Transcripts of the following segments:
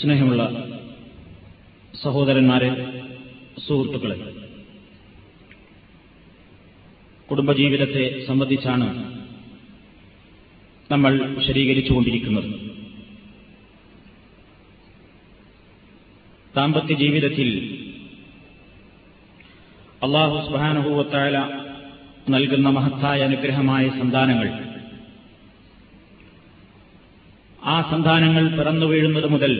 സ്നേഹമുള്ള സഹോദരന്മാരെ സുഹൃത്തുക്കളെ കുടുംബജീവിതത്തെ സംബന്ധിച്ചാണ് നമ്മൾ വിശദീകരിച്ചുകൊണ്ടിരിക്കുന്നത്. ദാമ്പത്യ ജീവിതത്തിൽ അള്ളാഹു സുബാനുഭൂവത്തായ നൽകുന്ന മഹത്തായ അനുഗ്രഹമായ സന്താനങ്ങൾ. ആ സന്താനങ്ങൾ പിറന്നു വീഴുന്നത് മുതൽ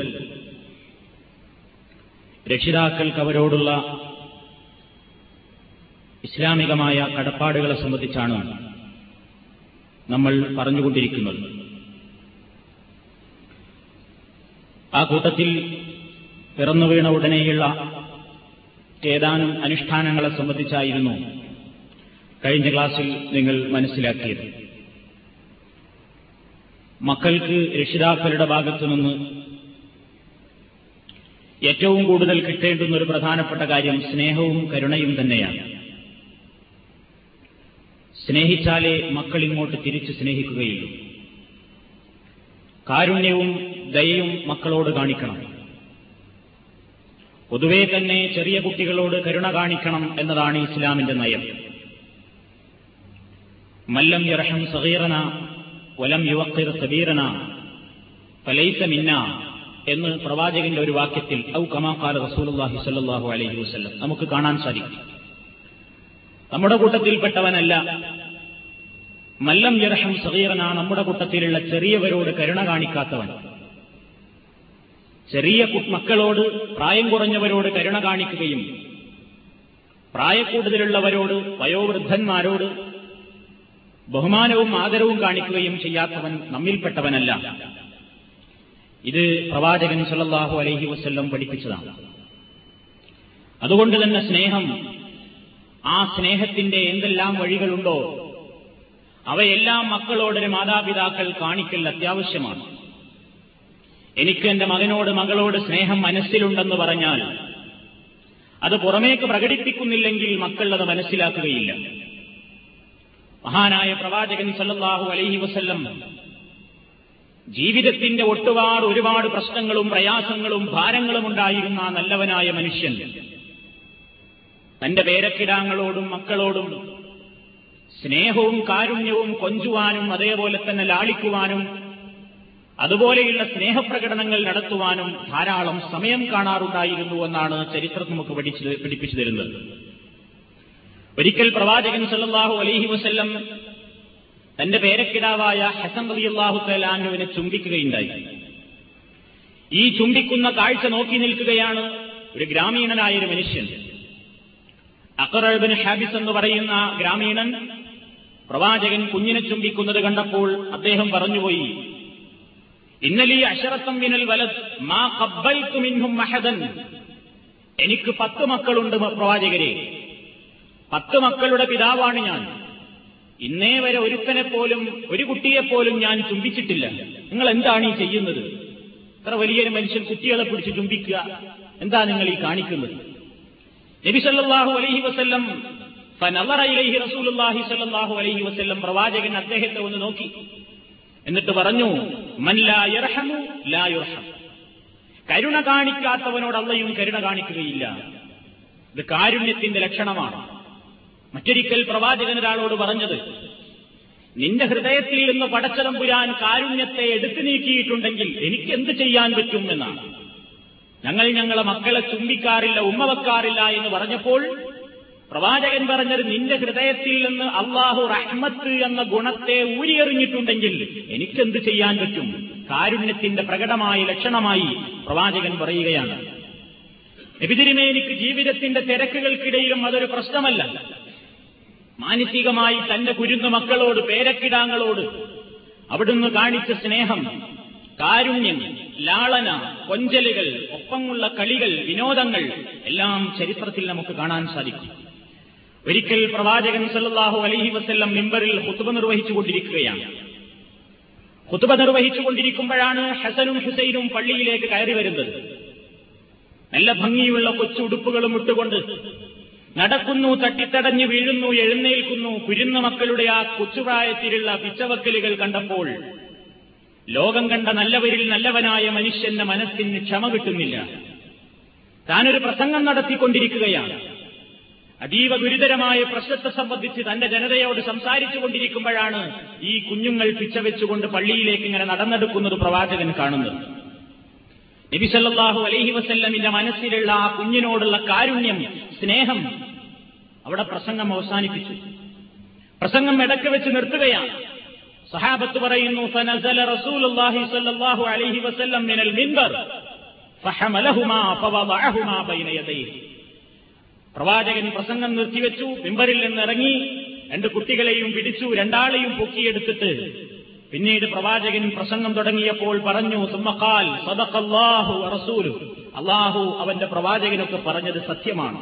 രക്ഷിതാക്കൾക്ക് അവരോടുള്ള ഇസ്ലാമികമായ കടപ്പാടുകളെ സംബന്ധിച്ചാണ് നമ്മൾ പറഞ്ഞുകൊണ്ടിരിക്കുന്നത്. ആ കൂട്ടത്തിൽ പിറന്നു വീണ ഉടനെയുള്ള ഏതാനും അനുഷ്ഠാനങ്ങളെ സംബന്ധിച്ചായിരുന്നു കഴിഞ്ഞ ക്ലാസ്സിൽ നിങ്ങൾ മനസ്സിലാക്കിയത്. മക്കൾക്ക് രക്ഷിതാക്കളുടെ ഭാഗത്തു നിന്ന് ഏറ്റവും കൂടുതൽ കിട്ടേണ്ടുന്ന ഒരു പ്രധാനപ്പെട്ട കാര്യം സ്നേഹവും കരുണയും തന്നെയാണ്. സ്നേഹിച്ചാലേ മക്കൾ ഇങ്ങോട്ട് തിരിച്ച് സ്നേഹിക്കുകയുള്ളൂ. കാരുണ്യവും ദയയും മക്കളോട് കാണിക്കണം. പൊതുവെ തന്നെ ചെറിയ കുട്ടികളോട് കരുണ കാണിക്കണം എന്നതാണ് ഇസ്ലാമിന്റെ നയം. മല്ലം യറഹം സഹീറന വലം യുവക്കിർ സബീറന ഫലൈസ മിന്ന എന്ന് പ്രവാചകന്റെ ഒരു വാക്യത്തിൽ ഔ കമാക്കാല റസൂലുള്ളാഹി സല്ലാഹു അലൈഹി വസല്ലം നമുക്ക് കാണാൻ സാധിക്കും. നമ്മുടെ കൂട്ടത്തിൽപ്പെട്ടവനല്ല മല്ലം യർഹം സഹീറന നമ്മുടെ കൂട്ടത്തിലുള്ള ചെറിയവരോട് കരുണ കാണിക്കാത്തവൻ. ചെറിയ മക്കളോട് പ്രായം കുറഞ്ഞവരോട് കരുണ കാണിക്കുകയും പ്രായക്കൂടുതലുള്ളവരോട് വയോവൃദ്ധന്മാരോട് ബഹുമാനവും ആദരവും കാണിക്കുകയും ചെയ്യാത്തവൻ നമ്മിൽപ്പെട്ടവനല്ല. ഇത് പ്രവാചകൻ സല്ലല്ലാഹു അലൈഹി വസ്ല്ലം പഠിപ്പിച്ചതാണ്. അതുകൊണ്ട് തന്നെ സ്നേഹം ആ സ്നേഹത്തിന്റെ എന്തെല്ലാം വഴികളുണ്ടോ അവയെല്ലാം മക്കളോടൊരു മാതാപിതാക്കൾ കാണിക്കൽ അത്യാവശ്യമാണ്. എനിക്ക് എന്റെ മകനോട് മകളോട് സ്നേഹം മനസ്സിലുണ്ടെന്ന് പറഞ്ഞാൽ അത് പുറമേക്ക് പ്രകടിപ്പിക്കുന്നില്ലെങ്കിൽ മക്കൾ അത് മനസ്സിലാക്കുകയില്ല. മഹാനായ പ്രവാചകൻ സല്ലാഹു അലൈഹി വസല്ലം ജീവിതത്തിന്റെ ഒട്ടുപാട് ഒരുപാട് പ്രശ്നങ്ങളും പ്രയാസങ്ങളും ഭാരങ്ങളും ഉണ്ടായിരുന്ന നല്ലവനായ മനുഷ്യൻ തന്റെ പേരക്കിടാങ്ങളോടും മക്കളോടും സ്നേഹവും കാരുണ്യവും കൊഞ്ചുവാനും അതേപോലെ തന്നെ ലാളിക്കുവാനും അതുപോലെയുള്ള സ്നേഹപ്രകടനങ്ങൾ നടത്തുവാനും ധാരാളം സമയം കാണാറുണ്ടായിരുന്നു എന്നാണ് ചരിത്രം നമുക്ക് പഠിച്ചു പഠിപ്പിച്ചു തരുന്നത്. ഒരിക്കൽ പ്രവാചകൻ സല്ലാഹു അലഹി വസല്ലം തന്റെ പേരക്കിടാവായ ഹസൻ റളിയല്ലാഹു തലാനുവിനെ ചുംബിക്കുകയുണ്ടായി. ഈ ചുംബിക്കുന്ന കാഴ്ച നോക്കി നിൽക്കുകയാണ് ഒരു ഗ്രാമീണനായ ഒരു മനുഷ്യൻ. അക്കറബിൻ ഹാബിസ് എന്ന് പറയുന്ന ഗ്രാമീണൻ പ്രവാചകൻ കുഞ്ഞിനെ ചുംബിക്കുന്നത് കണ്ടപ്പോൾ അദ്ദേഹം പറഞ്ഞുപോയി ഇന്നലി അഷറത്തം മിനൽ വലത് മാ കബ്ബൽത്തു മിൻഹും മഹദൻ എനിക്ക് പത്ത് മക്കളുണ്ട് പ്രവാചകരെ. പത്ത് മക്കളുടെ പിതാവാണ് ഞാൻ. ഇന്നേ വരെ ഒരുത്തനെ പോലും ഒരു കുട്ടിയെപ്പോലും ഞാൻ ചുംബിച്ചിട്ടില്ല. നിങ്ങൾ എന്താണ് ഈ ചെയ്യുന്നത്? ഇത്ര വലിയൊരു മനുഷ്യൻ കുട്ടികളെ പിടിച്ച് ചുംബിക്കുക. എന്താ നിങ്ങൾ ഈ കാണിക്കുന്നത്? നബി സല്ലല്ലാഹു അലൈഹി വസല്ലം അലൈഹി പ്രവാചകൻ അദ്ദേഹത്തെ ഒന്ന് നോക്കി. എന്നിട്ട് പറഞ്ഞു യർഹമു ലാ കരുണ കാണിക്കാത്തവനോട് അള്ളയും കരുണ കാണിക്കുകയില്ല. ഇത് കാരുണ്യത്തിന്റെ ലക്ഷണമാണ്. മറ്റൊരിക്കൽ പ്രവാചകൻ ഒരാളോട് പറഞ്ഞത് നിന്റെ ഹൃദയത്തിൽ നിന്ന് പടച്ചതമ്പുരാൻ കാരുണ്യത്തെ എടുത്തു നീക്കിയിട്ടുണ്ടെങ്കിൽ എനിക്ക് എന്ത് ചെയ്യാൻ പറ്റും എന്നാണ്. ഞങ്ങൾ ഞങ്ങളെ മക്കളെ ചുംബിക്കാറില്ല ഉമ്മ വെക്കാറില്ല എന്ന് പറഞ്ഞപ്പോൾ പ്രവാചകൻ പറഞ്ഞത് നിന്റെ ഹൃദയത്തിൽ നിന്ന് അള്ളാഹു റഹ്മത്ത് എന്ന ഗുണത്തെ ഊരിയെറിഞ്ഞിട്ടുണ്ടെങ്കിൽ എനിക്കെന്ത് ചെയ്യാൻ പറ്റും? കാരുണ്യത്തിന്റെ പ്രകടമായ ലക്ഷണമായി പ്രവാചകൻ പറയുകയാണ്. എബിതിരിമേനിക്ക് ജീവിതത്തിന്റെ തിരക്കുകൾക്കിടയിലും അതൊരു പ്രശ്നമല്ല. മാനസികമായി തന്റെ കുരുന്നു മക്കളോട് പേരക്കിടാങ്ങളോട് അവിടുന്ന് കാണിച്ച സ്നേഹം കാരുണ്യം ലാളന കൊഞ്ചലുകൾ ഒപ്പമുള്ള കളികൾ വിനോദങ്ങൾ എല്ലാം ചരിത്രത്തിൽ നമുക്ക് കാണാൻ സാധിക്കും. ഒരിക്കൽ പ്രവാചകൻ സല്ലാഹു അലഹി വസ്ല്ലം മിമ്പറിൽ ഹുത്തുബ നിർവഹിച്ചുകൊണ്ടിരിക്കുകയാണ്. ഹുത്തുബ നിർവഹിച്ചുകൊണ്ടിരിക്കുമ്പോഴാണ് ഹസനും ഹുസൈനും പള്ളിയിലേക്ക് കയറി വരുന്നത്. നല്ല ഭംഗിയുള്ള കൊച്ചുടുപ്പുകളും ഇട്ടുകൊണ്ട് നടക്കുന്നു തട്ടിത്തടഞ്ഞു വീഴുന്നു എഴുന്നേൽക്കുന്നു കുരുന്ന മക്കളുടെ ആ കൊച്ചുപ്രായത്തിലുള്ള പിച്ചവക്കലുകൾ കണ്ടപ്പോൾ ലോകം കണ്ട നല്ലവരിൽ നല്ലവനായ മനുഷ്യന്റെ മനസ്സിന് ക്ഷമ കിട്ടുന്നില്ല. താനൊരു പ്രസംഗം നടത്തിക്കൊണ്ടിരിക്കുകയാണ്. അതീവ ഗുരുതരമായ പ്രശ്നത്തെ സംബന്ധിച്ച് തന്റെ ജനതയോട് സംസാരിച്ചു കൊണ്ടിരിക്കുമ്പോഴാണ് ഈ കുഞ്ഞുങ്ങൾ പിച്ചവെച്ചുകൊണ്ട് പള്ളിയിലേക്ക് ഇങ്ങനെ നടന്നെടുക്കുന്നത് പ്രവാചകൻ കാണുന്നത്. നബിസല്ലാഹു അലൈഹി വസല്ലമിന്റെ മനസ്സിലുള്ള ആ കുഞ്ഞിനോടുള്ള കാരുണ്യം സ്നേഹം അവിടെ പ്രസംഗം അവസാനിപ്പിച്ചു. പ്രസംഗം ഇടയ്ക്ക് വെച്ച് നിർത്തുകയാണ്. സഹാബത്ത് പറയുന്നു അലൈഹി വസല്ലം മിനൽ മിൻബർ പ്രവാചകൻ പ്രസംഗം നിർത്തിവെച്ചു മിമ്പറിൽ നിന്നിറങ്ങി രണ്ട് കുട്ടികളെയും പിടിച്ചു രണ്ടാളെയും പൊക്കിയെടുത്തിട്ട് പിന്നീട് പ്രവാചകൻ പ്രസംഗം തുടങ്ങിയപ്പോൾ പറഞ്ഞു സുമ്മക്കാൽ സദഖല്ലാഹു റസൂലു. അള്ളാഹു അവന്റെ പ്രവാചകനൊക്കെ പറഞ്ഞത് സത്യമാണ്.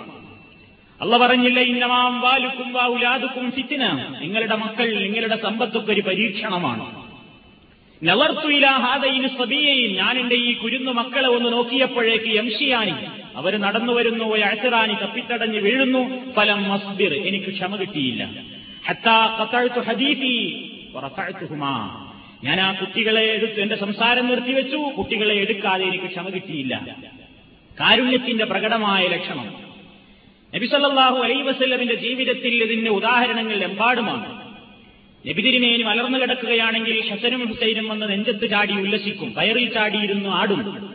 അല്ല പറഞ്ഞില്ല ഇന്നമാം വാലുക്കും വാവുലാതുക്കും ഫിത്തിന നിങ്ങളുടെ മക്കൾ നിങ്ങളുടെ സമ്പത്തൊക്കെ ഒരു പരീക്ഷണമാണ്. നവർത്തുയിലാഹാദയിന് സ്വബീയയും ഞാൻ എന്റെ ഈ കുരുന്നു മക്കളെ ഒന്ന് നോക്കിയപ്പോഴേക്ക് യംഷിയാനി അവർ നടന്നു വരുന്നു അഴത്തിറാനി തപ്പിത്തടഞ്ഞ് വീഴുന്നു. ഫലം മസ്ബിർ എനിക്ക് ക്ഷമ കിട്ടിയില്ല. ഹത്താ ഹദീഫി ഞാൻ ആ കുട്ടികളെ എടുത്തു എന്റെ സംസാരം നിർത്തിവെച്ചു. കുട്ടികളെ എടുക്കാതെ എനിക്ക് ക്ഷമ കിട്ടിയില്ല. കാരുണ്യത്തിന്റെ പ്രകടമായ ലക്ഷണം. നബിസല്ലാഹു അലൈ വസ്ല്ലമിന്റെ ജീവിതത്തിൽ ഇതിന്റെ ഉദാഹരണങ്ങൾ എമ്പാടുമാണ്. നബിതിരിമേനി മലർന്നു കിടക്കുകയാണെങ്കിൽ ഹസനും ഹുസൈനും വന്ന് നെഞ്ചത്ത് ചാടി ഉല്ലസിക്കും. കയറിൽ ചാടിയിരുന്നു ആടും.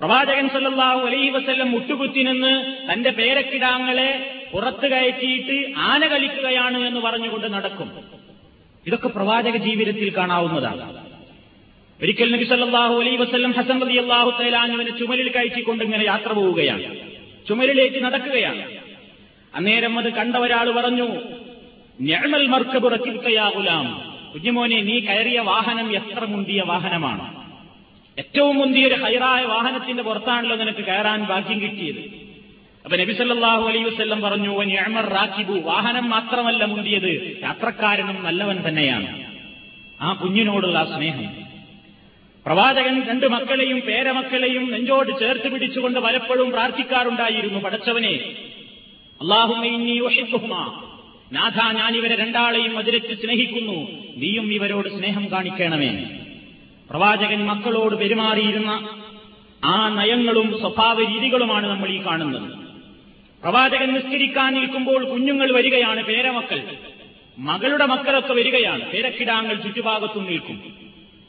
പ്രവാചകൻ സല്ലാഹു അലൈഹി വസ്ല്ലം മുട്ടുകുത്തി നിന്ന് തന്റെ പേരക്കിടാങ്ങളെ പുറത്തു കയറ്റിയിട്ട് ആന കളിക്കുകയാണ് എന്ന് പറഞ്ഞുകൊണ്ട് നടക്കും. ഇതൊക്കെ പ്രവാചക ജീവിതത്തിൽ കാണാവുന്നതാണ്. ഒരിക്കൽ നബി സല്ലാഹു അലൈ വസ്ലം ഹസൻ അലി അള്ളാഹു തൈലാനുവിനെ ചുമലിൽ കയറ്റിക്കൊണ്ട് ഇങ്ങനെ യാത്ര പോവുകയാണ്. ചുമലിലേക്ക് നടക്കുകയാണ്. അന്നേരം അത് കണ്ട ഒരാൾ പറഞ്ഞു ഞങ്ങൾ മർക്കബ് റക്കിൽക്കയാകുലാം കുഞ്ഞുമോനെ നീ കയറിയ വാഹനം എത്ര മുന്തിയ വാഹനമാണ്? ഏറ്റവും മുന്തിയ ഒരു ഹൈറായ വാഹനത്തിന്റെ പുറത്താണല്ലോ നിനക്ക് കയറാൻ ഭാഗ്യം കിട്ടിയത്. അപ്പൊ നബിസല്ലാഹു അലൈ വസ്ല്ലം പറഞ്ഞു ഞമർ റാക്കിബു. വാഹനം മാത്രമല്ല മുന്തിയത്. യാത്രക്കാരനും നല്ലവൻ തന്നെയാണ്. ആ കുഞ്ഞിനോടുള്ള സ്നേഹം. പ്രവാചകൻ രണ്ട് മക്കളെയും പേരമക്കളെയും നെഞ്ചോട് ചേർത്ത് പിടിച്ചുകൊണ്ട് പലപ്പോഴും പ്രാർത്ഥിക്കാറുണ്ടായിരുന്നു പടച്ചവനെ അള്ളാഹുമ നാഥ ഞാൻ ഇവരെ രണ്ടാളെയും അതിരച്ച് സ്നേഹിക്കുന്നു. നീയും ഇവരോട് സ്നേഹം കാണിക്കണമേ. പ്രവാചകൻ മക്കളോട് പെരുമാറിയിരുന്ന ആ നയങ്ങളും സ്വഭാവ രീതികളുമാണ് നമ്മൾ ഈ കാണുന്നത്. പ്രവാചകൻ നിസ്കരിക്കാൻ നിൽക്കുമ്പോൾ കുഞ്ഞുങ്ങൾ വരികയാണ് പേരമക്കൾ. മകളുടെ മക്കളൊക്കെ വരികയാണ്. പേരക്കിടാങ്ങൾ ചുറ്റുഭാഗത്തും നിൽക്കും.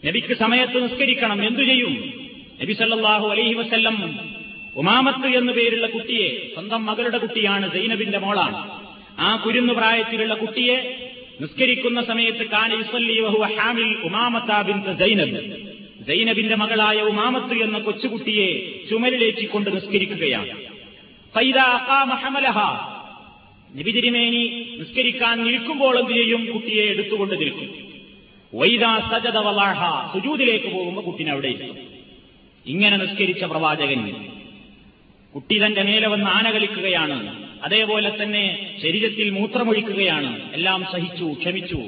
നബിക്ക് സമയത്ത് നിസ്കരിക്കണം. എന്തു ചെയ്യും? നബി സല്ലാഹു അലൈഹി വസ്ല്ലം ഉമാമത്ത് എന്നു പേരുള്ള കുട്ടിയെ സ്വന്തം മകളുടെ കുട്ടിയാണ് സൈനബിന്റെ മോളാണ്. ആ കുരുന്നു പ്രായത്തിലുള്ള കുട്ടിയെ നിസ്കരിക്കുന്ന സമയത്ത് ഹാമിൽ സൈനബ്. സൈനബിന്റെ മകളായ ഉമാമത്ത് എന്ന കൊച്ചുകുട്ടിയെ ചുമലിലേറ്റിക്കൊണ്ട് നിസ്കരിക്കുകയാണ്. നിബിതിരിമേനി നിസ്കരിക്കാൻ നിൽക്കുമ്പോൾ എന്ത് ചെയ്യും കുട്ടിയെ എടുത്തുകൊണ്ട് നിൽക്കും. വൈദാ സജത വലാഹ സുജൂതിലേക്ക് പോകുമ്പോൾ കുട്ടിനെ അവിടെ ഇരിക്കും ഇങ്ങനെ നിസ്കരിച്ച പ്രവാചകൻ കുട്ടി തന്റെ മേലെ വന്ന് ആന കളിക്കുകയാണ്. അതേപോലെ തന്നെ ശരീരത്തിൽ മൂത്രമൊഴിക്കുകയാണ്. എല്ലാം സഹിച്ചു ക്ഷമിച്ചു.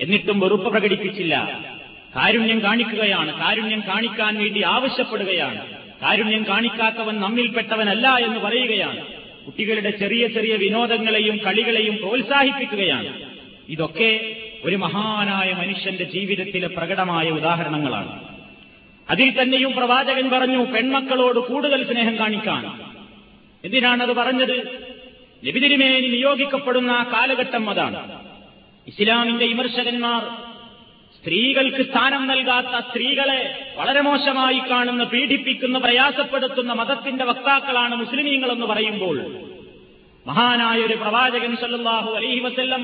എന്നിട്ടും വെറുപ്പ് പ്രകടിപ്പിച്ചില്ല. കാരുണ്യം കാണിക്കുകയാണ്. കാരുണ്യം കാണിക്കാൻ വേണ്ടി ആവശ്യപ്പെടുകയാണ്. കാരുണ്യം കാണിക്കാത്തവൻ നമ്മിൽപ്പെട്ടവനല്ല എന്ന് പറയുകയാണ്. കുട്ടികളുടെ ചെറിയ ചെറിയ വിനോദങ്ങളെയും കളികളെയും പ്രോത്സാഹിപ്പിക്കുകയാണ്. ഇതൊക്കെ ഒരു മഹാനായ മനുഷ്യന്റെ ജീവിതത്തിലെ പ്രകടമായ ഉദാഹരണങ്ങളാണ്. അതിൽ തന്നെയും പ്രവാചകൻ പറഞ്ഞു പെൺമക്കളോട് കൂടുതൽ സ്നേഹം കാണിക്കാൻ. എന്തിനാണത് പറഞ്ഞത്? ലബിതിരിമേനി നിയോഗിക്കപ്പെടുന്ന കാലഘട്ടം അതാണ്. ഇസ്ലാമിന്റെ വിമർശകന്മാർ സ്ത്രീകൾക്ക് സ്ഥാനം നൽകാത്ത സ്ത്രീകളെ വളരെ മോശമായി കാണുന്ന പീഡിപ്പിക്കുന്ന പ്രയാസപ്പെടുത്തുന്ന മതത്തിന്റെ വക്താക്കളാണ് മുസ്ലിമീങ്ങളെന്ന് പറയുമ്പോൾ മഹാനായ ഒരു പ്രവാചകൻ സല്ലാഹു അലൈഹി വസ്ല്ലം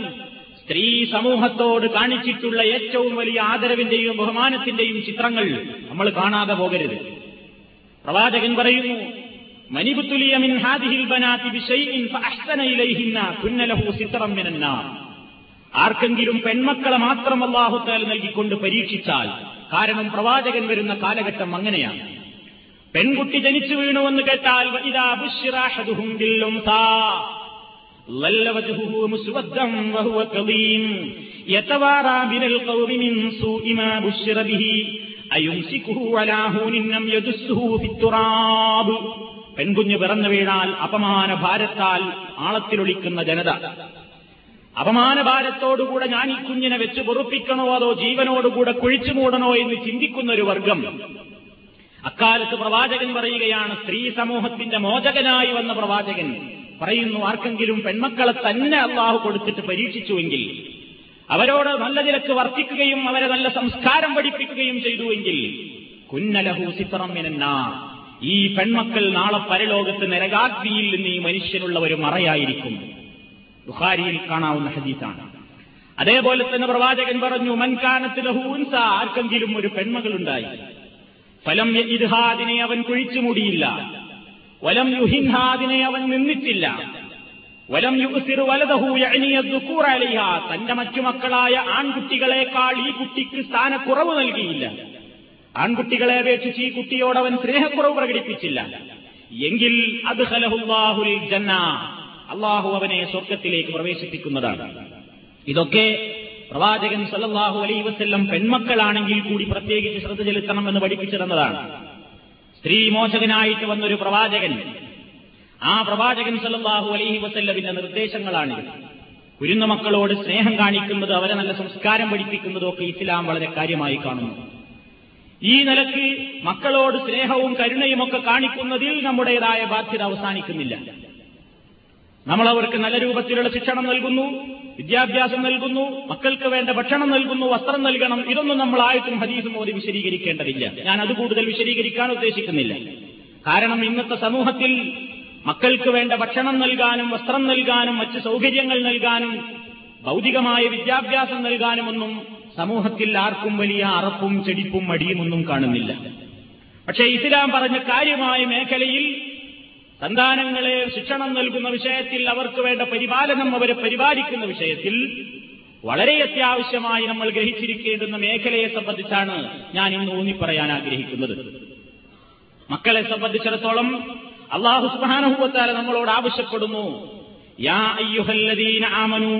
സ്ത്രീ സമൂഹത്തോട് കാണിച്ചിട്ടുള്ള ഏറ്റവും വലിയ ആദരവിന്റെയും ബഹുമാനത്തിന്റെയും ചിത്രങ്ങൾ നമ്മൾ കാണാതെ പോകരുത്. പ്രവാചകൻ പറയുന്നു മനിബുത്തുലിയ മിൻ ഹാദിഹിൽ ബനാതി ബിശൈഇൻ ഫഅഹ്സന ഇലൈഹിന്ന കുന്നലഹു സിത്രം മിനന്നാർ. ആർക്കെങ്കിലും പെൺമക്കളെ മാത്രം അള്ളാഹുത്താൽ നൽകിക്കൊണ്ട് പരീക്ഷിച്ചാൽ കാരണം പ്രവാചകൻ വരുന്ന കാലഘട്ടം അങ്ങനെയാണ്. പെൺകുട്ടി ജനിച്ചു വീണുവെന്ന് കേട്ടാൽ പെൺകുഞ്ഞ് പിറന്നു വീണാൽ അപമാന ഭാരത്താൽ ആളത്തിലൊളിക്കുന്ന ജനത. അപമാന ഭാരത്തോടുകൂടെ ഞാൻ ഈ കുഞ്ഞിനെ വെച്ച് പൊറുപ്പിക്കണോ അതോ ജീവനോടുകൂടെ കുഴിച്ചു മൂടണോ എന്ന് ചിന്തിക്കുന്ന ഒരു വർഗം. അക്കാലത്ത് പ്രവാചകൻ പറയുകയാണ് സ്ത്രീ സമൂഹത്തിന്റെ മോചകനായി വന്ന പ്രവാചകൻ പറയുന്നു ആർക്കെങ്കിലും പെൺമക്കളെ തന്നെ അള്ളാഹു കൊടുത്തിട്ട് പരീക്ഷിച്ചുവെങ്കിൽ അവരോട് നല്ല നിലയ്ക്ക് വർത്തിക്കുകയും അവരെ നല്ല സംസ്കാരം പഠിപ്പിക്കുകയും ചെയ്തുവെങ്കിൽ കുന്നലഹു സിത്രം മിനന്നാ ഈ പെൺമക്കൾ നാളെ പരലോകത്ത് നരകാഗ്നിയിൽ നിന്ന് ഈ മനുഷ്യനുള്ള ഒരു മറയായിരിക്കും. ബുഖാരിയിൽ കാണാവുന്ന ഹദീസാണ്. അതേപോലെ തന്നെ പ്രവാചകൻ പറഞ്ഞു മൻകാനത്ത് ലഹൂൻസ ആർക്കെങ്കിലും ഒരു പെൺമകളുണ്ടായി. ഫലം ഇദ്ഹാദിനെ അവൻ കുഴിച്ചു മൂടിയില്ല. വലം യുഹിൻഹാദിനെ അവൻ നിന്നിട്ടില്ല. വലം യുസിർ വലതഹു അലിഹ തന്റെ മറ്റു മക്കളായ ആൺകുട്ടികളെക്കാൾ ഈ കുട്ടിക്ക് സ്ഥാനക്കുറവ് നൽകിയില്ല. ആൺകുട്ടികളെ അപേക്ഷിച്ച് ഈ കുട്ടിയോടവൻ സ്നേഹക്കുറവ് പ്രകടിപ്പിച്ചില്ല. എങ്കിൽ അത് ഹലഹുല്ലാഹുൽ ജന്ന അള്ളാഹു അവനെ സ്വർഗത്തിലേക്ക് പ്രവേശിപ്പിക്കുന്നതാണ്. ഇതൊക്കെ പ്രവാചകൻ സല്ലാഹു അലൈ വസ്ല്ലം പെൺമക്കളാണെങ്കിൽ കൂടി പ്രത്യേകിച്ച് ശ്രദ്ധ ചെലുത്തണമെന്ന് പഠിപ്പിച്ചിരുന്നതാണ്. സ്ത്രീ മോചകനായിട്ട് വന്നൊരു പ്രവാചകൻ ആ പ്രവാചകൻ സല്ലാഹു അലൈഹി വസല്ലമിന്റെ നിർദ്ദേശങ്ങളാണ് കുരുന്ന മക്കളോട് സ്നേഹം കാണിക്കുന്നത് അവരെ നല്ല സംസ്കാരം പഠിപ്പിക്കുന്നതും ഒക്കെ ഇസ്ലാം വളരെ കാര്യമായി കാണുന്നു. ഈ നിലയ്ക്ക് മക്കളോട് സ്നേഹവും കരുണയും ഒക്കെ കാണിക്കുന്നതിൽ നമ്മുടേതായ ബാധ്യത അവസാനിക്കുന്നില്ല. നമ്മൾ അവർക്ക് നല്ല രൂപത്തിലുള്ള ശിക്ഷണം നൽകുന്നു വിദ്യാഭ്യാസം നൽകുന്നു മക്കൾക്ക് വേണ്ട ഭക്ഷണം നൽകുന്നു വസ്ത്രം നൽകണം. ഇതൊന്നും നമ്മൾ ആയിട്ടും ഹദീസും മോദി വിശദീകരിക്കേണ്ടതില്ല. ഞാൻ അത് കൂടുതൽ വിശദീകരിക്കാൻ ഉദ്ദേശിക്കുന്നില്ല. കാരണം ഇന്നത്തെ സമൂഹത്തിൽ മക്കൾക്ക് വേണ്ട ഭക്ഷണം നൽകാനും വസ്ത്രം നൽകാനും മറ്റ് സൗകര്യങ്ങൾ നൽകാനും ഭൗതികമായ വിദ്യാഭ്യാസം നൽകാനുമൊന്നും സമൂഹത്തിൽ ആർക്കും വലിയ അറപ്പും ചെടിപ്പും മടിയുമൊന്നും കാണുന്നില്ല. പക്ഷേ ഇസ്ലാം പറഞ്ഞ കാര്യമായ മേഖലയിൽ സന്താനങ്ങളെ ശിക്ഷണം നൽകുന്ന വിഷയത്തിൽ അവർക്ക് വേണ്ട പരിപാലനം അവരെ പരിപാലിക്കുന്ന വിഷയത്തിൽ വളരെ അത്യാവശ്യമായി നമ്മൾ ഗ്രഹിച്ചിരിക്കേണ്ടുന്ന മേഖലയെ സംബന്ധിച്ചാണ് ഞാൻ ഇന്ന് ഊന്നിപ്പറയാൻ ആഗ്രഹിക്കുന്നത് മക്കളെ സംബന്ധിച്ചിടത്തോളം അള്ളാഹു സുബാനുഭവത്താല നമ്മളോട് ആവശ്യപ്പെടുന്നു യാ അയ്യുഹല്ലദീന ആമനു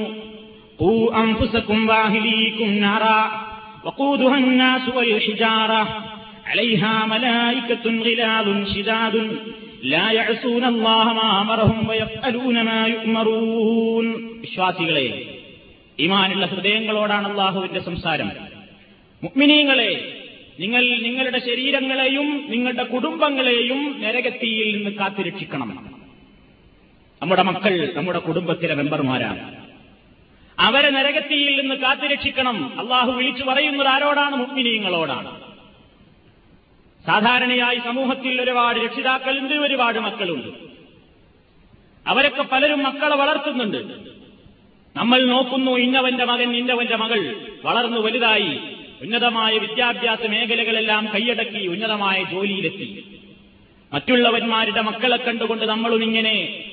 قوا أنفسكم واهليكم نارا وقودها الناس والحجارة عليها ملائكة غلاظ شداد വിശ്വാസികളെ ഇമാനുള്ള ഹൃദയങ്ങളോടാണ് അള്ളാഹുവിന്റെ സംസാരം. മുക്മിനീങ്ങളെ നിങ്ങൾ നിങ്ങളുടെ ശരീരങ്ങളെയും നിങ്ങളുടെ കുടുംബങ്ങളെയും നരകത്തിയിൽ നിന്ന് കാത്തുരക്ഷിക്കണം. നമ്മുടെ മക്കൾ നമ്മുടെ കുടുംബത്തിലെ മെമ്പർമാരാണ്. അവരെ നരകത്തിയിൽ നിന്ന് കാത്തുരക്ഷിക്കണം. അള്ളാഹു വിളിച്ചു പറയുന്നത് ആരോടാണ് മുഗ്മിനീങ്ങളോടാണ് സാധാരണയായി സമൂഹത്തിൽ ഒരുപാട് രക്ഷിതാക്കളുണ്ട് ഒരുപാട് മക്കളുണ്ട്. അവരൊക്കെ പലരും മക്കളെ വളർത്തുന്നുണ്ട്. നമ്മൾ നോക്കുന്നു ഇന്നവന്റെ മകൻ ഇന്നവന്റെ മകൾ വളർന്നു വലുതായി. ഉന്നതമായ വിദ്യാഭ്യാസ മേഖലകളെല്ലാം കൈയടക്കി ഉന്നതമായ ജോലിയിലെത്തി. മറ്റുള്ളവന്മാരുടെ മക്കളെ കണ്ടുകൊണ്ട് നമ്മളും ഇങ്ങനെ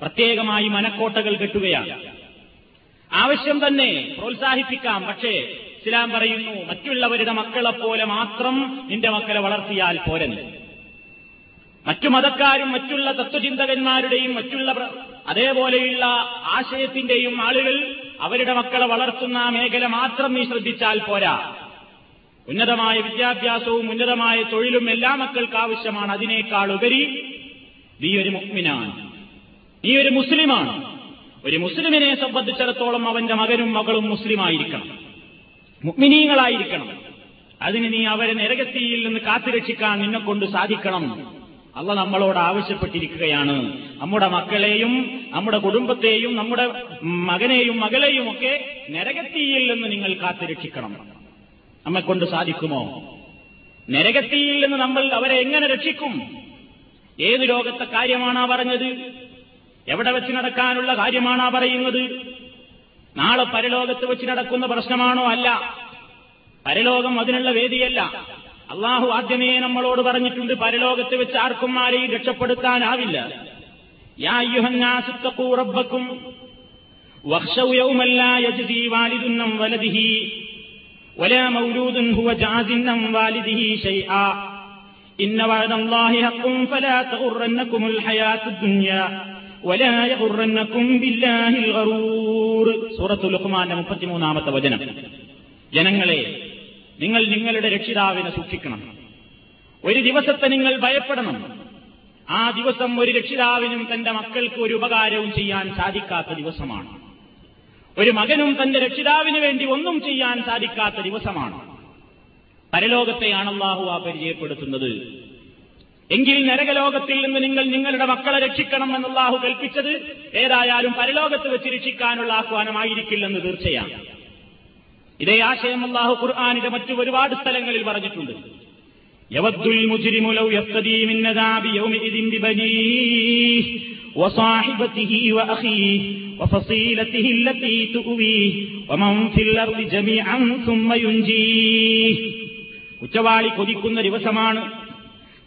പ്രത്യേകമായി മനക്കോട്ടകൾ കെട്ടുകയാണ്. ആവശ്യം തന്നെ പ്രോത്സാഹിപ്പിക്കാം പക്ഷേ ഇസ്ലാം പറയുന്നു മറ്റുള്ളവരുടെ മക്കളെപ്പോലെ മാത്രം നിന്റെ മക്കളെ വളർത്തിയാൽ പോരെന്ന്. മറ്റു മതക്കാരും മറ്റുള്ള തത്വചിന്തകന്മാരുടെയും മറ്റുള്ള അതേപോലെയുള്ള ആശയത്തിന്റെയും ആളുകൾ അവരുടെ മക്കളെ വളർത്തുന്ന മേഖല മാത്രം നീ ശ്രദ്ധിച്ചാൽ പോരാ. ഉന്നതമായ വിദ്യാഭ്യാസവും ഉന്നതമായ തൊഴിലും എല്ലാ മക്കൾക്ക് ആവശ്യമാണ്. അതിനേക്കാൾ ഉപരി നീ ഒരു മുഗ്മിനാണ് നീ ഒരു മുസ്ലിമാണ്. ഒരു മുസ്ലിമിനെ സംബന്ധിച്ചിടത്തോളം അവന്റെ മകനും മകളും മുസ്ലിമായിരിക്കണം. മുഗ്മിനീങ്ങളായിരിക്കണം അതിന് നീ അവരെ നരകത്തിയിൽ നിന്ന് കാത്തുരക്ഷിക്കാൻ നിന്നെ കൊണ്ട് സാധിക്കണം. അല്ല നമ്മളോട് ആവശ്യപ്പെട്ടിരിക്കുകയാണ്. നമ്മുടെ മക്കളെയും നമ്മുടെ കുടുംബത്തെയും നമ്മുടെ മകനെയും മകളെയും ഒക്കെ നരകത്തിയിൽ നിന്ന് നിങ്ങൾ കാത്തുരക്ഷിക്കണം. നമ്മെക്കൊണ്ട് സാധിക്കുമോ? നരകത്തിയിൽ നിന്ന് നമ്മൾ അവരെ എങ്ങനെ രക്ഷിക്കും? ഏത് ലോകത്തെ കാര്യമാണാ പറഞ്ഞത്? എവിടെ വെച്ച് നടക്കാനുള്ള കാര്യമാണാ പറയുന്നത്? നാളെ പരലോകത്ത് വെച്ച് നടക്കുന്ന പ്രശ്നമാണോ അല്ല പരലോകം അതിനുള്ള വേദിയല്ല അള്ളാഹു ആദ്യമേ നമ്മളോട് പറഞ്ഞിട്ടുണ്ട് പരലോകത്ത് വെച്ച് ആർക്കും ആരെയും രക്ഷപ്പെടുത്താനാവില്ല യാ അയ്യുഹന്നാസു ഇത്തഖൂ റബ്ബക്കും വഖ്ശൗ യൗമൻ ലാ യജ്സി വാലിദുൻ അൻ വലദിഹി ولا مولود هو جاز عن والده شيئا إن وعد الله حق فلا تغرنكم الحياة الدنيا സൂറത്തു ലുഖ്മാന്റെ മുപ്പത്തിമൂന്നാമത്തെ വചനം. ജനങ്ങളെ നിങ്ങൾ നിങ്ങളുടെ രക്ഷിതാവിനെ സൂക്ഷിക്കണം. ഒരു ദിവസത്തെ നിങ്ങൾ ഭയപ്പെടണം. ആ ദിവസം ഒരു രക്ഷിതാവിനും തന്റെ മക്കൾക്ക് ഒരു ഉപകാരവും ചെയ്യാൻ സാധിക്കാത്ത ദിവസമാണ്. ഒരു മകനും തന്റെ രക്ഷിതാവിന് വേണ്ടി ഒന്നും ചെയ്യാൻ സാധിക്കാത്ത ദിവസമാണ്. പരലോകത്തെയാണ് അള്ളാഹു ആ പരിചയപ്പെടുത്തുന്നത്. എങ്കിൽ നരകലോകത്തിൽ നിന്ന് നിങ്ങൾ നിങ്ങളുടെ മക്കളെ രക്ഷിക്കണം എന്ന് അള്ളാഹു കൽപ്പിച്ചത് ഏതായാലും പരലോകത്ത് വെച്ച് രക്ഷിക്കാനുള്ള ആഹ്വാനമായിരിക്കില്ലെന്ന് തീർച്ചയാണ് ഇതേ ആശയം അള്ളാഹു ഖുർആാനിന്റെ മറ്റു ഒരുപാട് സ്ഥലങ്ങളിൽ പറഞ്ഞിട്ടുണ്ട് യവദ്ദുൽ മുജ്രിമു ലൗ യഫ്തദീ മിൻ അദാബി യൗമിഇദിൻ ബിബനീഹി وصاحبته وأخيه وفصيلته التي تؤويه ومن في الأرض جميعا ثم ينجيه കുറ്റവാളി കൊതിക്കുന്ന ദിവസമാണ്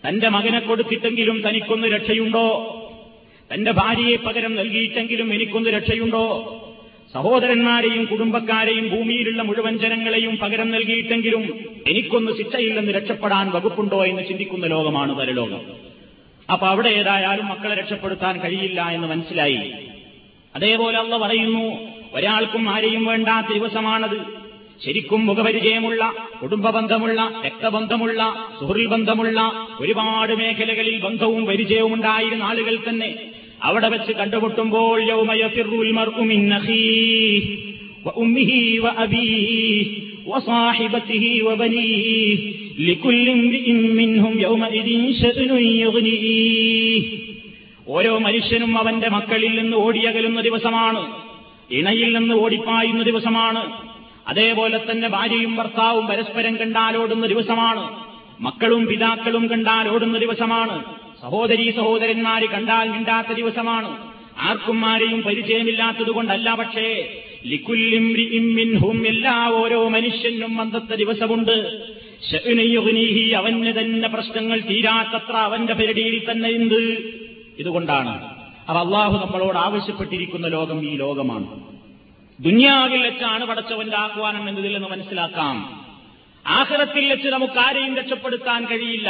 തന്റെ മകനെ കൊടുത്തിട്ടെങ്കിലും തനിക്കൊന്ന് രക്ഷയുണ്ടോ? തന്റെ ഭാര്യയെ പകരം നൽകിയിട്ടെങ്കിലും എനിക്കൊന്ന് രക്ഷയുണ്ടോ? സഹോദരന്മാരെയും കുടുംബക്കാരെയും ഭൂമിയിലുള്ള മുഴുവൻ ജനങ്ങളെയും പകരം നൽകിയിട്ടെങ്കിലും എനിക്കൊന്ന് ശിക്ഷയില്ലെന്ന് രക്ഷപ്പെടാൻ വകുപ്പുണ്ടോ എന്ന് ചിന്തിക്കുന്ന ലോകമാണ് പരലോകം. അപ്പൊ അവിടെ ഏതായാലും മക്കളെ രക്ഷപ്പെടുത്താൻ കഴിയില്ല എന്ന് മനസ്സിലായി. അതേപോലെ അള്ള പറയുന്നു ഒരാൾക്കും ആരെയും വേണ്ടാത്ത ദിവസമാണത്. ശരിക്കും മുഖപരിചയമുള്ള കുടുംബബന്ധമുള്ള രക്തബന്ധമുള്ള സുഹൃൽ ബന്ധമുള്ള ഒരുപാട് മേഖലകളിൽ ബന്ധവും പരിചയവും ഉണ്ടായിരുന്ന ആളുകൾ തന്നെ അവിടെ വെച്ച് കണ്ടുമുട്ടുമ്പോൾ ഓരോ മനുഷ്യനും അവന്റെ മക്കളിൽ നിന്ന് ഓടിയകലുന്ന ദിവസമാണ് ഇണയിൽ നിന്ന് ഓടിപ്പായുന്ന ദിവസമാണ് അതേപോലെ തന്നെ ഭാര്യയും ഭർത്താവും പരസ്പരം കണ്ടാലോടുന്ന ദിവസമാണ്. മക്കളും പിതാക്കളും കണ്ടാലോടുന്ന ദിവസമാണ്. സഹോദരീ സഹോദരന്മാര് കണ്ടാൽ മിണ്ടാത്ത ദിവസമാണ്. ആർക്കും ആരെയും പരിചയമില്ലാത്തതുകൊണ്ടല്ല പക്ഷേ ലിക്കുല്ലിം എല്ലാ ഓരോ മനുഷ്യനും അന്നത്തെ ദിവസമുണ്ട്. അവന് തന്നെ പ്രശ്നങ്ങൾ തീരാത്തത്ര അവന്റെ പെരടിയിൽ തന്നെ ഉണ്ട്. ഇതുകൊണ്ടാണ്. അവ അള്ളാഹു നമ്മളോട് ആവശ്യപ്പെട്ടിരിക്കുന്ന ലോകം ഈ ലോകമാണ്. ദുന്യാവിൽ വെച്ചാണ് പടച്ചവന്റെ ആഹ്വാനം എന്നതിൽ നിന്ന് മനസ്സിലാക്കാം. ആഹ്റത്തിൽ വെച്ച് നമുക്ക് ആരെയും രക്ഷപ്പെടുത്താൻ കഴിയില്ല.